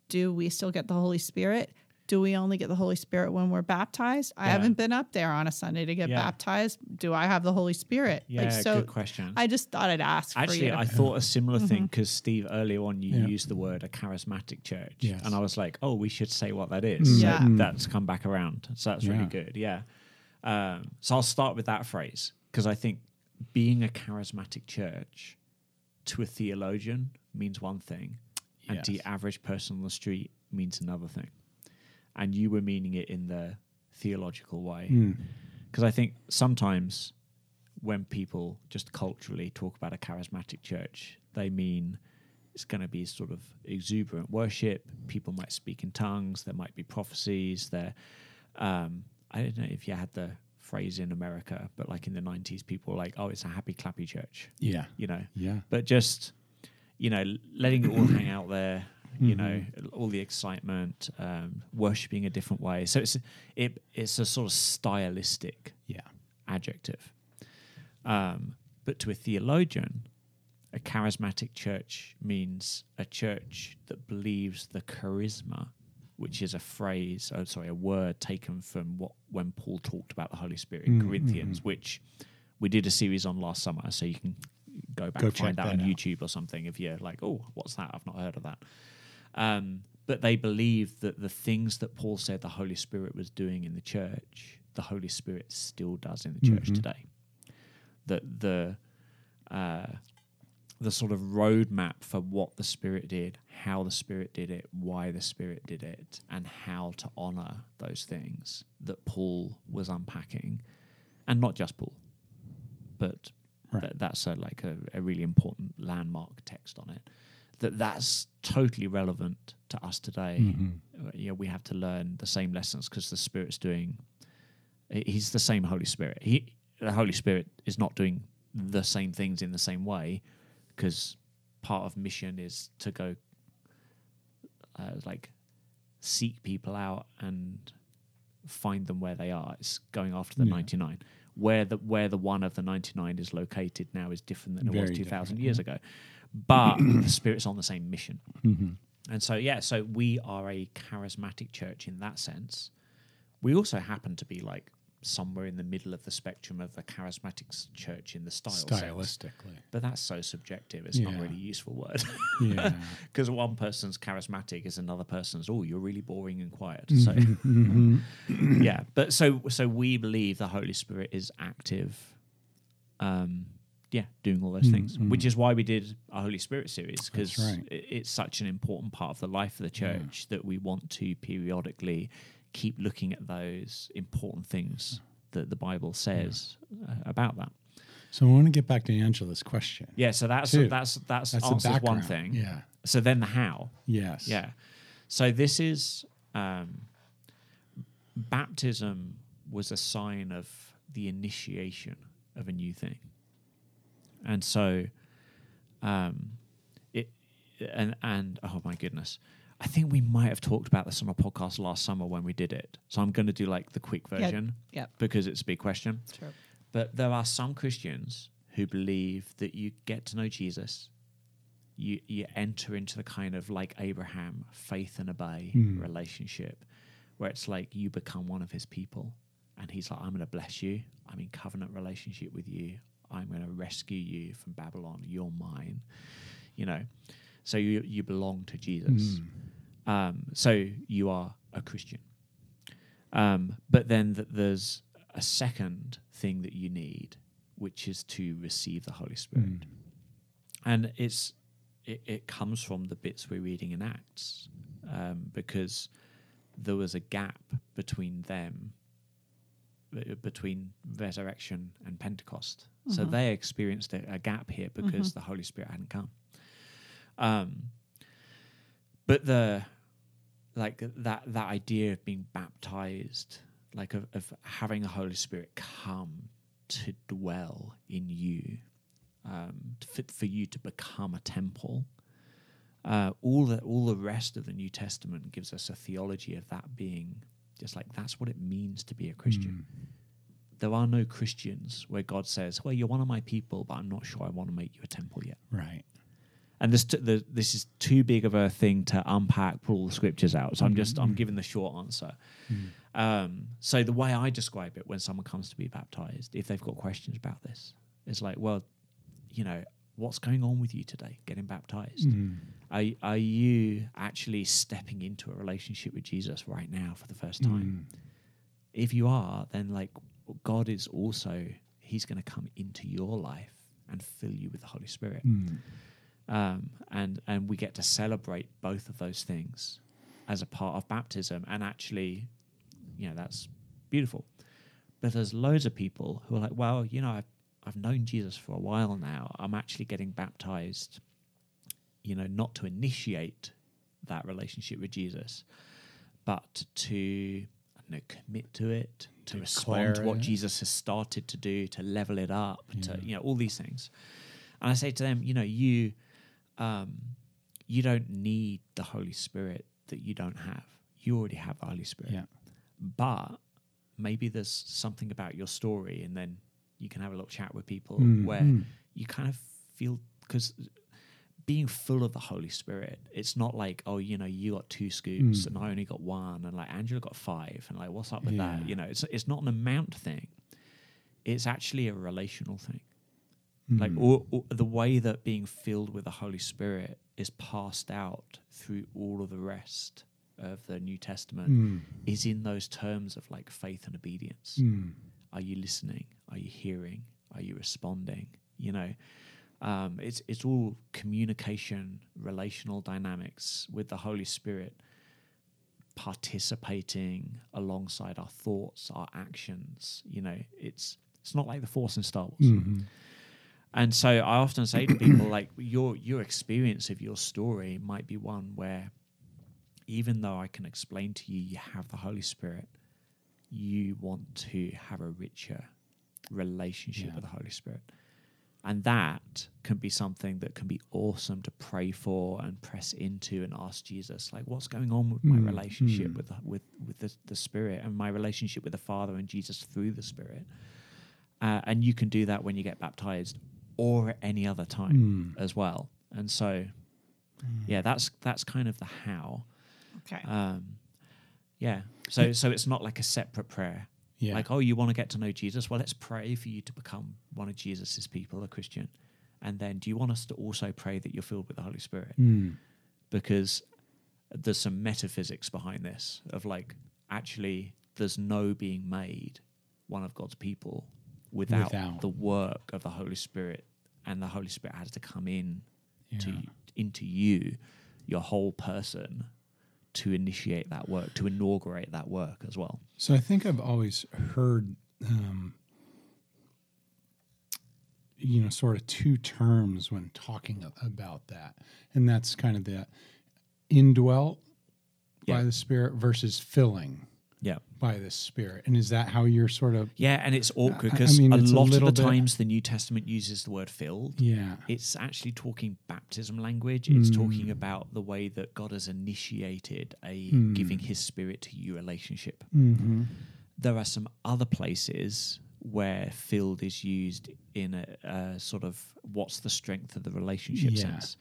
do we still get the Holy Spirit? Do we only get the Holy Spirit when we're baptized? I Yeah. haven't been up there on a Sunday to get Yeah. baptized. Do I have the Holy Spirit? Yeah, so good question. I just thought I'd ask for Actually, you. I thought a similar thing because Steve, earlier on, you Yeah. used the word a charismatic church, Yes. and I was like, "Oh, we should say what that is." So Yeah. that's come back around. So that's really good. Yeah. Um, so I'll start with that phrase because I think being a charismatic church to a theologian means one thing, and to the average person on the street means another thing. And you were meaning it in the theological way Mm. because I think sometimes when people just culturally talk about a charismatic church, they mean it's going to be sort of exuberant worship. People might speak in tongues. There might be prophecies. There, um, I don't know if you had the phrase in America, but like in the '90s, people were like, "Oh, it's a happy clappy church," Yeah. you know. Yeah. But just you know, letting it all hang out there. You know, all the excitement, um, worshiping a different way. So it's it it's a sort of stylistic Yeah. adjective. Um, but to a theologian, a charismatic church means a church that believes the charisma, which is a phrase, oh, sorry, a word taken from what when Paul talked about the Holy Spirit in Mm, Corinthians, which we did a series on last summer, so you can go back Go and find that on out. YouTube or something if you're like, oh, what's that? I've not heard of that. Um, but they believe that the things that Paul said the Holy Spirit was doing in the church, the Holy Spirit still does in the church Mhm. today. That the uh, the sort of roadmap for what the Spirit did, how the Spirit did it, why the Spirit did it, and how to honor those things that Paul was unpacking, and not just Paul, but Right. that, that's a, like a, a really important landmark text on it. That that's totally relevant to us today. Mhm. Uh, You know, we have to learn the same lessons because the Spirit's doing. He's the same Holy Spirit. He, the Holy Spirit is not doing the same things in the same way because part of mission is to go uh, like seek people out and find them where they are. It's going after the Yeah. 99. Where the where the one of the 99 is located now is different than it was 2000 different, years ago. But <clears throat> the spirit's on the same mission. Mhm. And so yeah, so we are a charismatic church in that sense. We also happen to be like somewhere in the middle of the spectrum of a charismatic church in the style sense. Stylistically. But that's so subjective. It's not Yeah. really a useful word. Yeah. <laughs> Because one person's charismatic is another person's, oh, you're really boring and quiet. Mhm. So yeah. But so so we believe the Holy Spirit is active um yeah, doing all those things. Mhm. Which is why we did a Holy Spirit series, because right. it's such an important part of the life of the church that we want to periodically keep looking at those important things that the Bible says uh, about that. So I want to get back to Angela's question. Yeah, so that's Two. that's that's, That's answers one thing. Yeah. So then the how. Yes. Yeah. So this is um, baptism was a sign of the initiation of a new thing, and so um, it and and oh my goodness. I think we might have talked about this on a podcast last summer when we did it. So I'm going to do like the quick version Yep. because it's a big question. Sure. But there are some Christians who believe that you get to know Jesus, you you enter into the kind of like Abraham, faith and obey Hmm. relationship, where it's like you become one of his people, and he's like, I'm going to bless you. I'm in covenant relationship with you. I'm going to rescue you from Babylon. You're mine. You know, so you you belong to Jesus. Um, so you are a Christian. Um, but then th- there's a second thing that you need, which is to receive the Holy Spirit, and it's it, it comes from the bits we're reading in Acts, um, because there was a gap between them, between resurrection and Pentecost. So they experienced a, a gap here because the Holy Spirit hadn't come. Um, but the like that that idea of being baptized, like of, of having the Holy Spirit come to dwell in you, um, for, for you to become a temple. Uh, all the all the rest of the New Testament gives us a theology of that being just like that's what it means to be a Christian. Mm. There are no Christians where God says, "Well, you're one of my people, but I'm not sure I want to make you a temple yet." Right. and this t- the, this is too big of a thing to unpack, pull all the scriptures out. So I'm mm-hmm. just I'm mm-hmm. giving the short answer. Mm-hmm. Um, so the way I describe it when someone comes to be baptized, if they've got questions about this, is like, well, you know, what's going on with you today, getting baptized? Are are you actually stepping into a relationship with Jesus right now for the first time? If you are, then like God is also He's going to come into your life and fill you with the Holy Spirit um, and and we get to celebrate both of those things as a part of baptism, and actually, you know, that's beautiful. But there's loads of people who are like, well, you know, I've I've known Jesus for a while now. I'm actually getting baptized, you know, not to initiate that relationship with Jesus, but to I don't know, commit to it, to respond to what it. Jesus has started to do, to level it up, to you know, all these things. And I say to them, you know, you um, you don't need the Holy Spirit that you don't have. You already have the Holy Spirit. Yeah. But maybe there's something about your story, and then you can have a little chat with people Mm, where mm. you kind of feel because being full of the Holy Spirit, it's not like, oh, you know, you got two scoops Mm. and I only got one, and like Angela got five, and like, what's up with Yeah. that? You know, it's it's not an amount thing. It's actually a relational thing. Like Mm. all, all- the way that being filled with the Holy Spirit is passed out through all of the rest of the New Testament Mm. is in those terms of like faith and obedience. Mm. Are you listening? Are you hearing? Are you responding? You know, um, it's it's all communication, relational dynamics with the Holy Spirit participating alongside our thoughts, our actions. You know, it's it's not like the Force in Star Wars. Mhm. And so I often say to people, like your your experience of your story might be one where, even though I can explain to you, you have the Holy Spirit, you want to have a richer relationship Yeah. with the Holy Spirit, and that can be something that can be awesome to pray for and press into and ask Jesus, like, what's going on with my Mm, relationship mm. with the, with with the, the Spirit and my relationship with the Father and Jesus through the Spirit. Uh, and you can do that when you get baptized or at any other time Mm. as well. And so, yeah, that's that's kind of the how. Okay. Um, yeah. So so it's not like a separate prayer. Yeah. Like, oh, you want to get to know Jesus? Well, let's pray for you to become one of Jesus's people, a Christian. And then, do you want us to also pray that you're filled with the Holy Spirit? Mm. Because there's some metaphysics behind this of like, actually, there's no being made one of God's people without, Without. the work of the Holy Spirit, and the Holy Spirit has to come in to into you, your whole person, to initiate that work, to inaugurate that work as well. So I think I've always heard, um, you know, sort of two terms when talking about that, and that's kind of the indwelt by the Spirit versus filling Yeah. by the Spirit. And is that how you're sort of? Yeah, and it's awkward I- I because mean, a it's a lot of the bit- times the New Testament uses the word filled. Yeah. It's actually talking baptism language. It's Mm. talking about the way that God has initiated a Mm. giving his spirit to you relationship. hmm There are some other places where filled is used in a, a sort of what's the strength of the relationship Yeah. sense.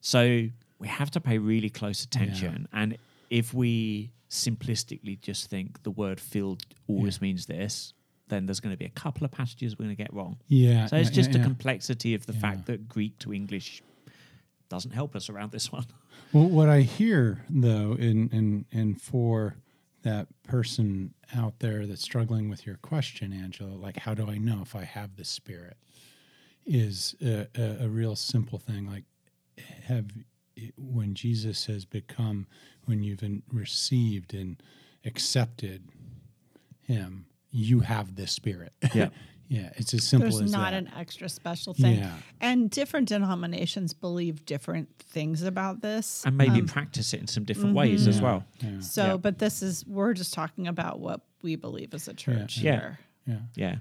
So we have to pay really close attention. And if we simplistically just think the word filled always Yeah. means this, then there's going to be a couple of passages we're going to get wrong. Yeah. So it's yeah, just yeah, complexity of the fact that Greek to English doesn't help us around this one. <laughs> Well, what I hear though, in in and for that person out there that's struggling with your question, Angela, like how do I know if I have the Spirit? Is a, a, a real simple thing. Like, have when Jesus has become, when you've received and accepted Him, you have the Spirit. <laughs> Yeah. yeah. It's as simple There's as not that. an extra special thing. Yeah. And different denominations believe different things about this. and maybe Um, practice it in some different ways as well. Yeah. so, yeah. but this is, we're just talking about what we believe as a church Yeah. here. yeah. Yeah.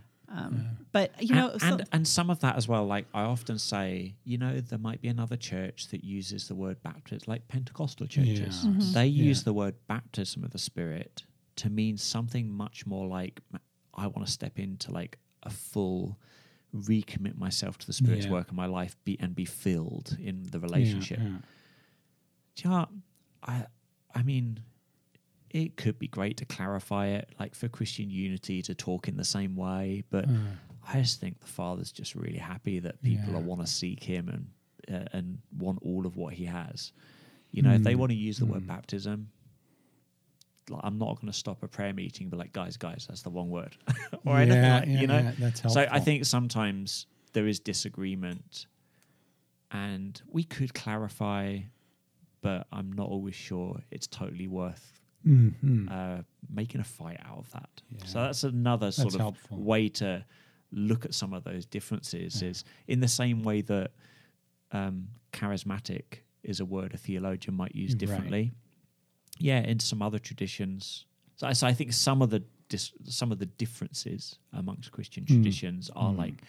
But, you know, and, so- and and some of that as well. Like I often say, you know, there might be another church that uses the word baptism, like Pentecostal churches. Yeah. Mm-hmm. They use Yeah. the word baptism of the Spirit to mean something much more like I want to step into like a full recommit myself to the Spirit's Yeah. work in my life, be and be filled in the Yeah, relationship. yeah. Do you know what? I I mean, it could be great to clarify it, like for Christian unity to talk in the same way, but Uh, I just think the Father's just really happy that people Yeah. want to seek Him and uh, and want all of what He has. You know, if they Mm, want to use the word mm. baptism, like, I'm not going to stop a prayer meeting be like, guys, guys, that's the wrong word, <laughs> or anything like, yeah, you know. yeah, so I think sometimes there is disagreement, and we could clarify, but I'm not always sure it's totally worth Mhm. uh, making a fight out of that. So that's another sort That's of helpful. way to look at some of those differences. Is in the same way that um, charismatic is a word a theologian might use Right. differently. Yeah, in some other traditions. So, I- so I think some of the dis- some of the differences amongst Christian Hmm. traditions are like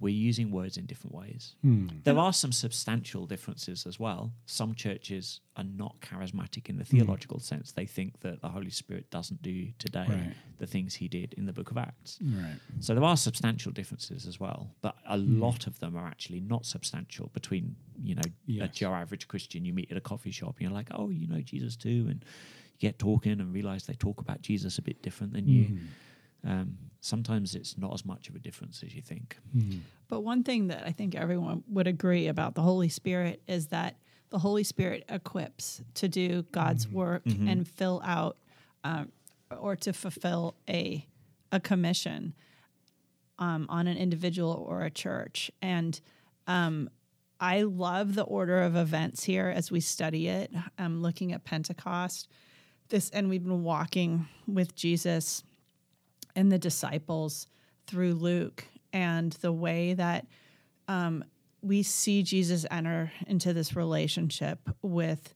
we're using words in different ways. Mm. There are some substantial differences as well. Some churches are not charismatic in the Hmm. theological sense. They think that the Holy Spirit doesn't do today Right. the things he did in the book of Acts. Right. So there are substantial differences as well, but a Hmm. lot of them are actually not substantial between, you know, Yes. your average Christian you meet at a coffee shop and you're like, oh, you know Jesus too. And you get talking and realize they talk about Jesus a bit different than you. Um, sometimes it's not as much of a difference as you think. Mhm. But one thing that I think everyone would agree about the Holy Spirit is that the Holy Spirit equips to do God's work and fill out um, or to fulfill a a commission um, on an individual or a church. And um, I love the order of events here as we study it. I'm looking at Pentecost. This and we've been walking with Jesus and the disciples through Luke and the way that um, we see Jesus enter into this relationship with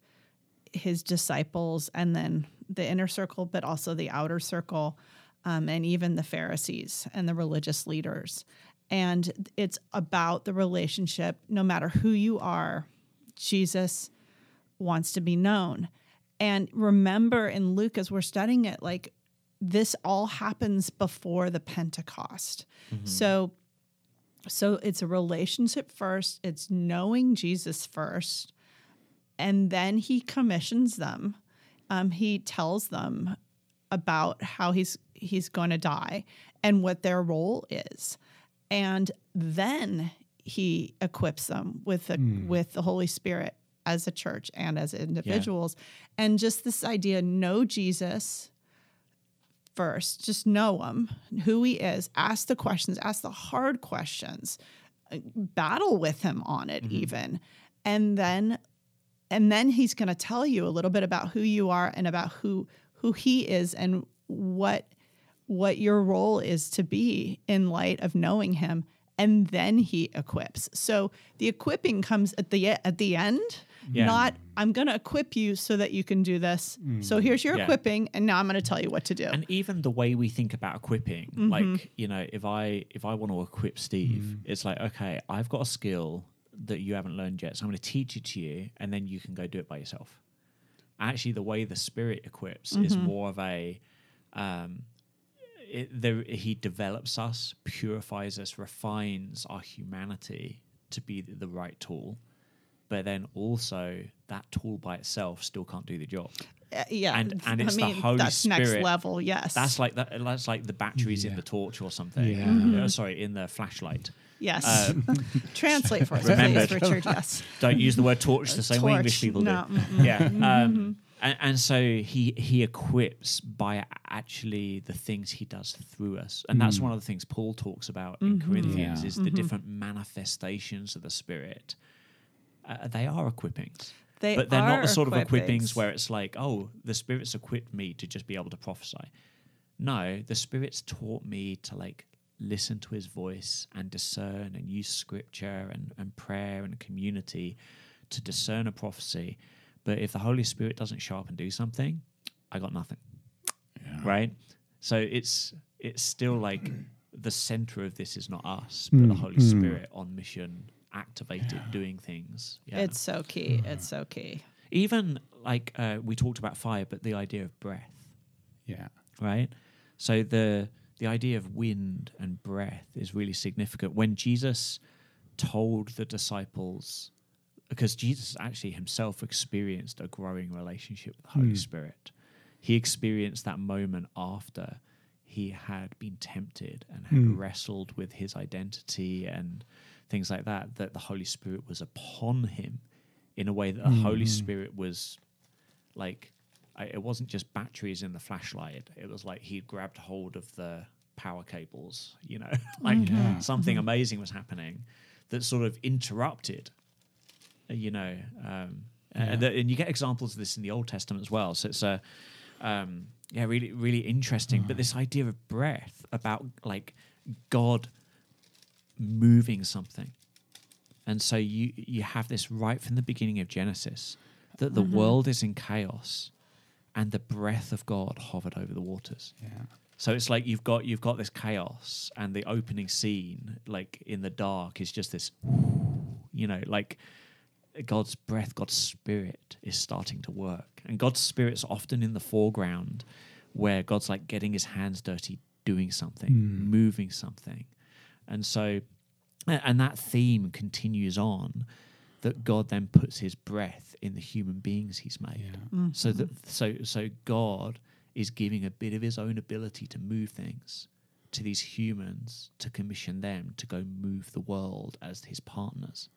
his disciples and then the inner circle, but also the outer circle, um, and even the Pharisees and the religious leaders. And it's about the relationship, no matter who you are, Jesus wants to be known. And remember in Luke, as we're studying it, like this all happens before the Pentecost. So so it's a relationship first, it's knowing Jesus first, and then he commissions them. Um, he tells them about how he's he's going to die and what their role is, and then he equips them with the with the Holy Spirit as a church and as individuals, and just this idea: know Jesus first, just know him, who he is, ask the questions, ask the hard questions, battle with him on it mm-hmm. even. And then and then he's going to tell you a little bit about who you are and about who who he is and what what your role is to be in light of knowing him and then he equips. So the equipping comes at the at the end, Yeah. not I'm going to equip you so that you can do this. So here's your Yeah. equipping and now I'm going to tell you what to do. and even the way we think about equipping Mm-hmm. like you know if i if i want to equip steve it's like okay i've got a skill that you haven't learned yet so i'm going to teach it to you and then you can go do it by yourself actually the way the spirit equips is Mm-hmm. more of a um it, there, he develops us purifies us refines our humanity to be the right tool but then also that tool by itself still can't do the job Uh, yeah, And- and it's I the mean, Holy that's next level. Yes, That's like that. That's like the batteries in the torch or something. Yeah. Mm-hmm. Uh, sorry, in the flashlight. yes. Um, <laughs> Translate for us, remembered. please, Richard. Yes, Don't use the word torch the same way English people no, do. mm-mm. Yeah. Um, and, and so he he equips by actually the things he does through us, and that's one of the things Paul talks about in Corinthians Yeah. is the different manifestations of the Spirit. Uh, they are equippings. They but they're not the sort of equippings equippings. where it's like, oh, the Spirit's equipped me to just be able to prophesy. No, the Spirit's taught me to like listen to his voice and discern and use scripture and, and prayer and community to discern a prophecy. But if the Holy Spirit doesn't show up and do something, I got nothing. Right? So it's it's still like the center of this is not us, but the Holy Spirit on mission, activated, doing things. Yeah. it's so key. It's mm. so key. even like uh, we talked about fire, but the idea of breath Yeah. right? So the the idea of wind and breath is really significant. When Jesus told the disciples, because Jesus actually himself experienced a growing relationship with the Holy hmm. Spirit, he experienced that moment after he had been tempted and had hmm. wrestled with his identity and things like that. That the Holy Spirit was upon him in a way that the Holy Spirit was like I, it wasn't just batteries in the flashlight. It was like he grabbed hold of the power cables you know? <laughs> Like Yeah. something amazing was happening that sort of interrupted uh, you know um, and, the- and you get examples of this in the old testament as well. So it's a um, yeah really really interesting. But this idea of breath about like god moving something and so you you have this right from the beginning of Genesis that the mm-hmm. world is in chaos and the breath of God hovered over the waters. Yeah. So it's like you've got you've got this chaos and the opening scene like in the dark is just this you know like God's breath, God's spirit is starting to work. And God's spirit's often in the foreground where God's like getting his hands dirty doing something, mm. moving something. And so and that theme continues on that God then puts his breath in the human beings he's made. Yeah. Mm-hmm. So that so so God is giving a bit of his own ability to move things to these humans to commission them to go move the world as his partners.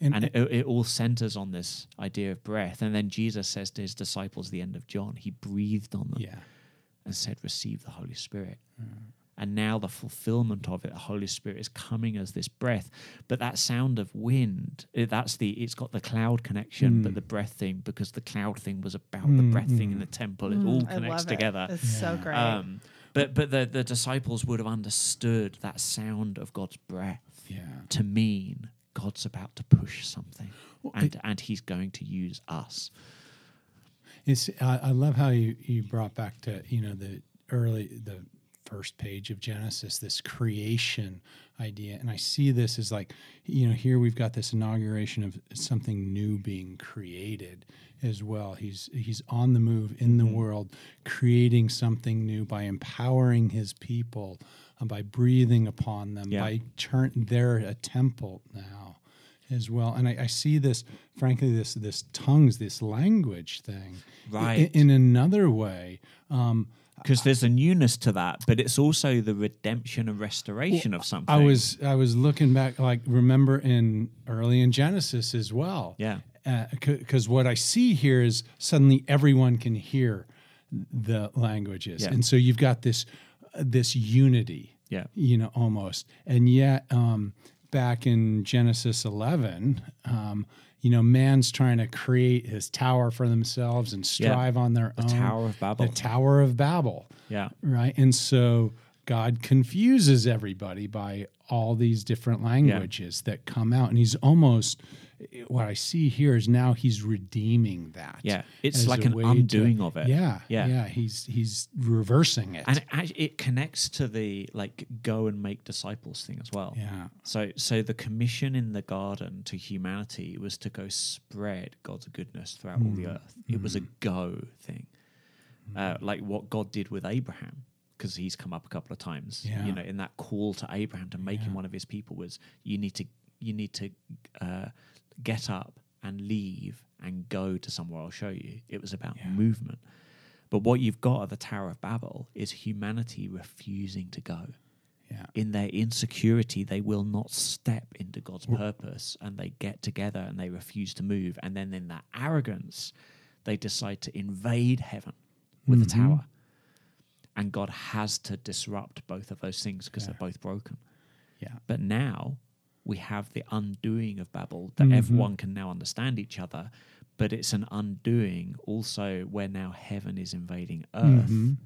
And, And it, it all centers on this idea of breath. And then Jesus says to his disciples, the end of John, he breathed on them yeah. and said, Receive the Holy Spirit. Mm. And now the fulfillment of it, the Holy Spirit is coming as this breath. But that sound of wind, eh, that's the it's got the cloud connection, but the breath thing, because the cloud thing was about the breath thing in the temple. It all Mm, I connects love it. together. It's so great. Um, but but the, the disciples would have understood that sound of God's breath Yeah. to mean God's about to push something, Well, and and He's going to use us. It's I, I love how you, you brought back to you know the early the first page of Genesis this creation idea and I see this as like you know here we've got this inauguration of something new being created as well he's he's on the move in the Mm-hmm. world creating something new by empowering his people uh, by breathing upon them Yeah. by turn they're a temple now as well. And I, I see this, frankly, this this tongues, this language thing, Right. in, another way. Um, Because there's a newness to that, but it's also the redemption and restoration of something. I was I was looking back, like remember in early in Genesis as well. Yeah. Because what I see here is suddenly everyone can hear the languages, Yeah. and so you've got this this unity. Yeah. you know, almost. And yet, um, back in Genesis 11, um, you know, man's trying to create his tower for themselves and strive on their The own. Tower of Babel. The Tower of Babel. Yeah. Right. And so God confuses everybody by all these different languages that come out. And he's almost, what I see here is now he's redeeming that. Yeah. It's like an way to- undoing of it. Yeah. Yeah. Yeah. He's, he's reversing it. And it, it connects to the like go and make disciples thing as well. yeah. So so the commission in the garden to humanity was to go spread God's goodness throughout all Mm. the earth. It was a go thing. Uh, like what God did with Abraham because he's come up a couple of times. Yeah. You know, in that call to Abraham to make him one of his people was you need to you need to uh, get up and leave and go to somewhere I'll show you. It was about Yeah. movement. But what you've got at the Tower of Babel is humanity refusing to go. Yeah. In their insecurity, they will not step into God's purpose and they get together and they refuse to move. And then in that arrogance, they decide to invade heaven with a mm-hmm. tower. And God has to disrupt both of those things because Yeah. they're both broken. Yeah. But now we have the undoing of Babel that Mhm. everyone can now understand each other. But it's an undoing also where now heaven is invading earth Mhm.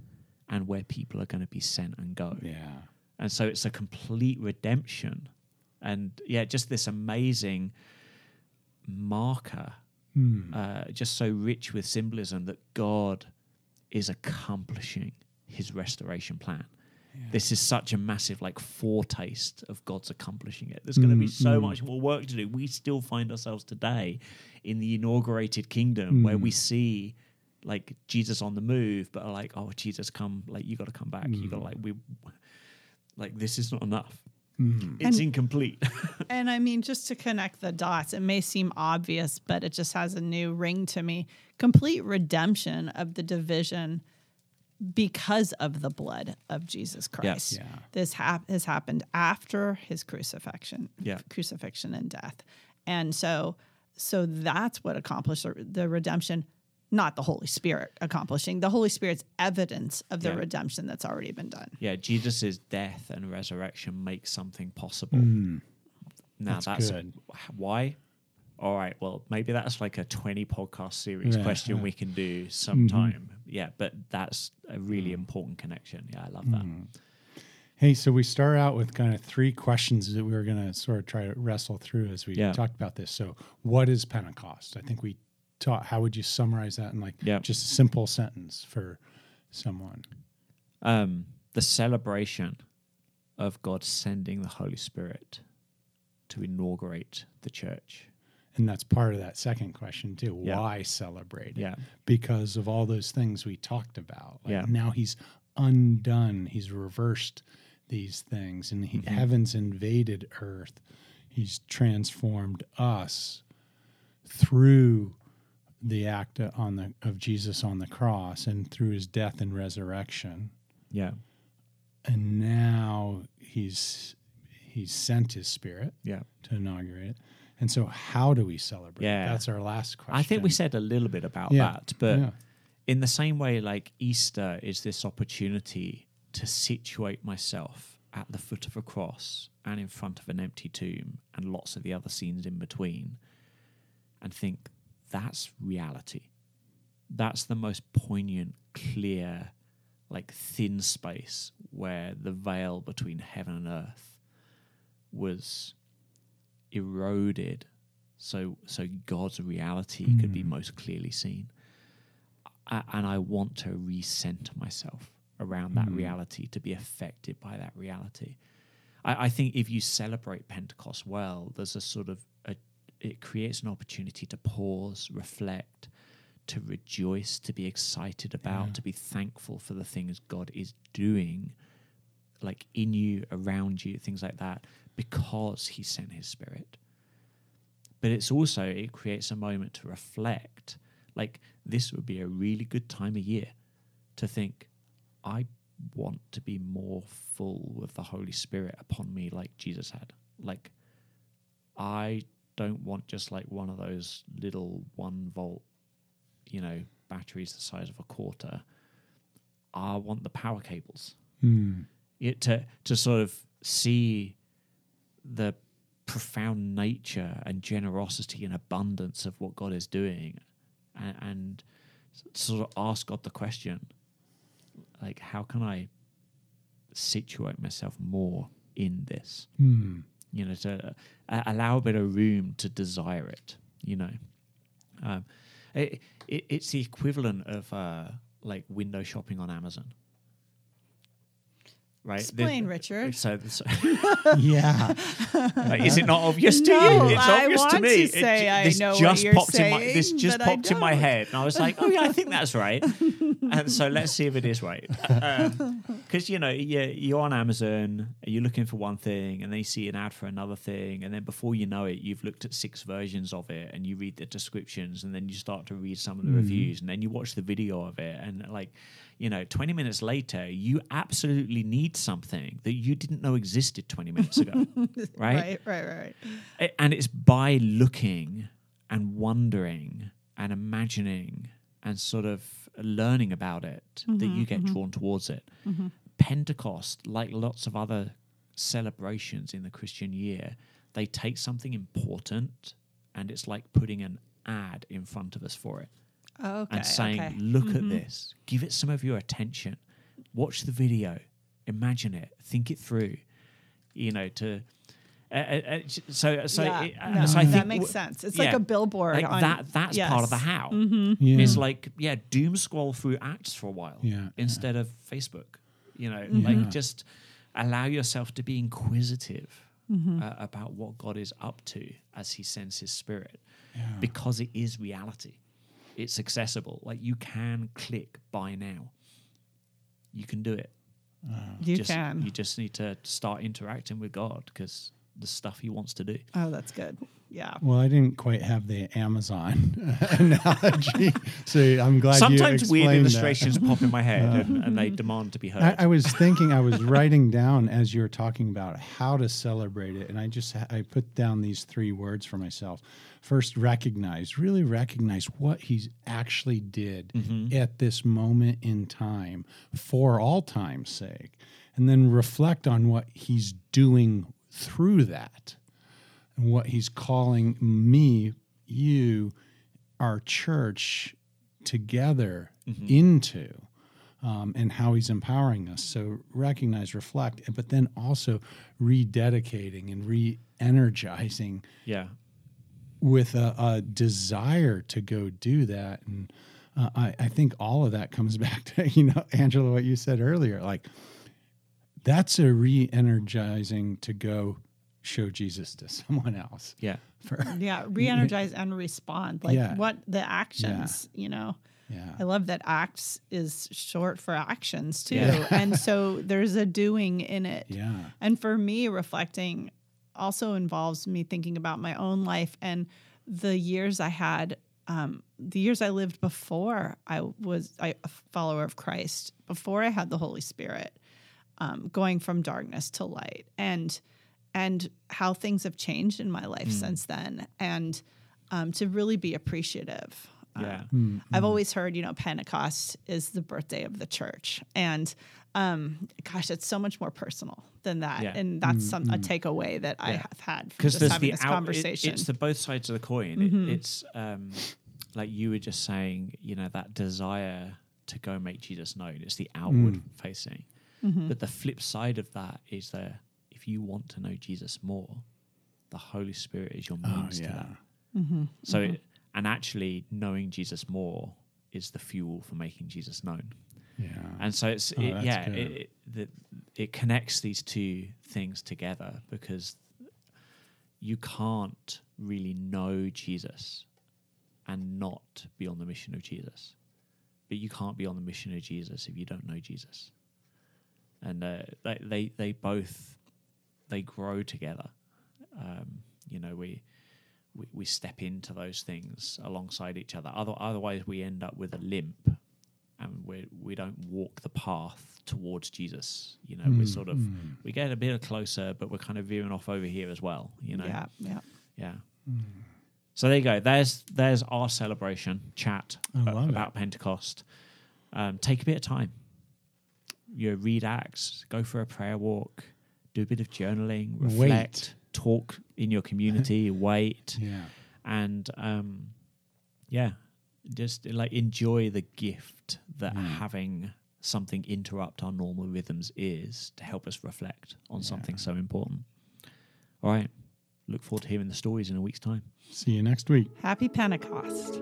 and where people are going to be sent and go. Yeah. And so it's a complete redemption. And yeah, just this amazing marker, Hmm. uh, just so rich with symbolism that God is accomplishing his restoration plan. This is such a massive like foretaste of God's accomplishing it. There's going to be Mm, so mm. much more work to do. We still find ourselves today in the inaugurated kingdom where Mm. we see like Jesus on the move, but are like, oh Jesus, come! Like you got to come back. You got to Mm. like we like this is not enough. Mhm. It's And- incomplete. <laughs> And I mean, just to connect the dots, it may seem obvious, but it just has a new ring to me. Complete redemption of the division because of the blood of Jesus Christ. Yeah. This hap- has happened after his crucifixion, Yeah. crucifixion and death, and so so that's what accomplished the- the redemption. Not the Holy Spirit accomplishing. The Holy Spirit's evidence of the Yeah. redemption that's already been done. yeah, Jesus' death and resurrection make something possible. Mm. Now That's that's, good. why. All right, well, maybe that's like a 20 podcast series Yeah, question yeah. we can do mm-hmm. sometime. Yeah, but that's a really mm. important connection. Yeah, I love that. Mm-hmm. Hey, so we start out with kind of three questions that we were going to sort of try to wrestle through as we Yeah. talked about this. So, what is Pentecost? I think we taught. How would you summarize that in like Yeah. just a simple sentence for someone? Um, the celebration of God sending the Holy Spirit to inaugurate the church. And that's part of that second question too. Yeah. Why celebrate? it? Yeah. because of all those things we talked about. Like Yeah. Now he's undone. He's reversed these things, and he, Mm-hmm. heaven's invaded earth. He's transformed us through the act on the of Jesus on the cross and through his death and resurrection. Yeah. And now he's he's sent his spirit Yeah. to inaugurate it. And so how do we celebrate? Yeah. That's our last question. I think we said a little bit about Yeah, that, but yeah. in the same way, like Easter is this opportunity to situate myself at the foot of a cross and in front of an empty tomb and lots of the other scenes in between and think that's reality. That's the most poignant, clear, like thin space where the veil between heaven and earth was eroded so so God's reality could be hmm. most clearly seen. I, and I want to recenter myself around that hmm. reality to be affected by that reality. I, I think if you celebrate Pentecost well, there's a sort of a, it creates an opportunity to pause, reflect, to rejoice, to be excited about, Yeah. to be thankful for the things God is doing, like in you, around you, things like that, because He sent His Spirit. But it's also it creates a moment to reflect. Like this would be a really good time of year to think i want to be more full with the holy spirit upon me like jesus had. Like i don't want just like one of those little one volt you know batteries the size of a quarter. I want the power cables. Hmm. it to to sort of see the profound nature and generosity and abundance of what God is doing, and, and sort of ask God the question, like, how can I situate myself more in this? Hmm. You know, to uh, allow a bit of room to desire it. You know, um, it, it, it's the equivalent of uh, like window shopping on Amazon. Right? Explain, Richard. So, so <laughs> yeah. like, is it not obvious to No, you? It's I obvious want to me. to It say ju- I this know what just you're popped in my this just popped in my head, and I was like, oh yeah, I think that's right. <laughs> and so let's see if it is right. Uh, um, because you know, you you're on Amazon, and you're looking for one thing, and then you see an ad for another thing, and then before you know it, you've looked at six versions of it, and you read the descriptions, and then you start to read some of the mm. reviews, and then you watch the video of it, and like. You know, 20 minutes later, you absolutely need something that you didn't know existed 20 minutes ago. <laughs> right? Right, right, right. And it's by looking and wondering and imagining and sort of learning about it that mm-hmm, you get mm-hmm. drawn towards it. Mm-hmm. Pentecost, like lots of other celebrations in the Christian year, they take something important and it's like putting an ad in front of us for it Oh, okay. and saying, okay. look at this, give it some of your attention, watch the video, imagine it, think it through, you know, to. Uh, uh, uh, so, so, yeah, it, uh, no, so I that makes w- sense. It's yeah, like a billboard. like on, that. That's part of the yes. how. Yeah. It's like yeah, doom scroll through Acts for a while Yeah, instead of Facebook. You know, Mm-hmm. like just allow yourself to be inquisitive Mm-hmm. uh, about what God is up to as He sends His Spirit, because it is reality. It's accessible. Like you can click buy now. You can do it. Mm. You just, can. You just need to start interacting with God because the stuff He wants to do. oh, that's good. Yeah. Well, I didn't quite have the Amazon <laughs> analogy, so I'm glad you Sometimes weird explained that. illustrations pop in my head and, and they uh, demand to be heard. I, I was thinking, I was writing down as you were talking about how to celebrate it, and I just I put down these three words for myself. First, recognize, really recognize what he actually did mm-hmm. at this moment in time for all time's sake, and then reflect on what he's doing through that, and what he's calling me, you, our church together into um, and how he's empowering us. So recognize, reflect, but then also rededicating and re-energizing yeah. with a, a desire to go do that. And uh, I, I think all of that comes <laughs> back to you know, Angela, what you said earlier. Like that's a re-energizing to go show Jesus to <laughs> someone else. Yeah. For Yeah. <laughs> Re energize and respond. Like Yeah. what the actions, you know. yeah, I love that acts is short for actions too. Yeah. <laughs> and so there's a doing in it. yeah, And for me, reflecting also involves me thinking about my own life and the years I had, um, the years I lived before I was I, a follower of Christ, before I had the Holy Spirit, um, going from darkness to light, and and how things have changed in my life since then, and um, to really be appreciative. Um, Yeah. I've always heard, you know, Pentecost is the birthday of the church. And um, gosh, it's so much more personal than that. Yeah. And that's some a takeaway that I have had from because just there's having the this out, it- conversation. it's the both sides of the coin. It- it's um, like you were just saying, you know, that desire to go make Jesus known. It's the outward facing, but the flip side of that is that if you want to know Jesus more, the Holy Spirit is your oh means to yeah, that. So, it- and actually knowing Jesus more is the fuel for making Jesus known. yeah. And so it's Oh, it, yeah, good. it, it, the, it connects these two things together because you can't really know Jesus and not be on the mission of Jesus. But you can't be on the mission of Jesus if you don't know Jesus. And uh, they, they they both they grow together. Um, you know, we, we we step into those things alongside each other. Other, otherwise, we end up with a limp, and we we don't walk the path towards Jesus. You know, we're sort of we get a bit closer, but we're kind of veering off over here as well. You know, yeah, yeah. yeah. So there you go. There's there's our celebration chat I a- love it. about Pentecost. Um, take a bit of time. You know, read Acts, go for a prayer walk, do a bit of journaling, Wait. reflect, talk in your community, <laughs> wait, Yeah. and um, yeah, just like enjoy the gift that having something interrupt our normal rhythms is to help us reflect on something so important. All right. Look forward to hearing the stories in a week's time. See you next week. Happy Pentecost.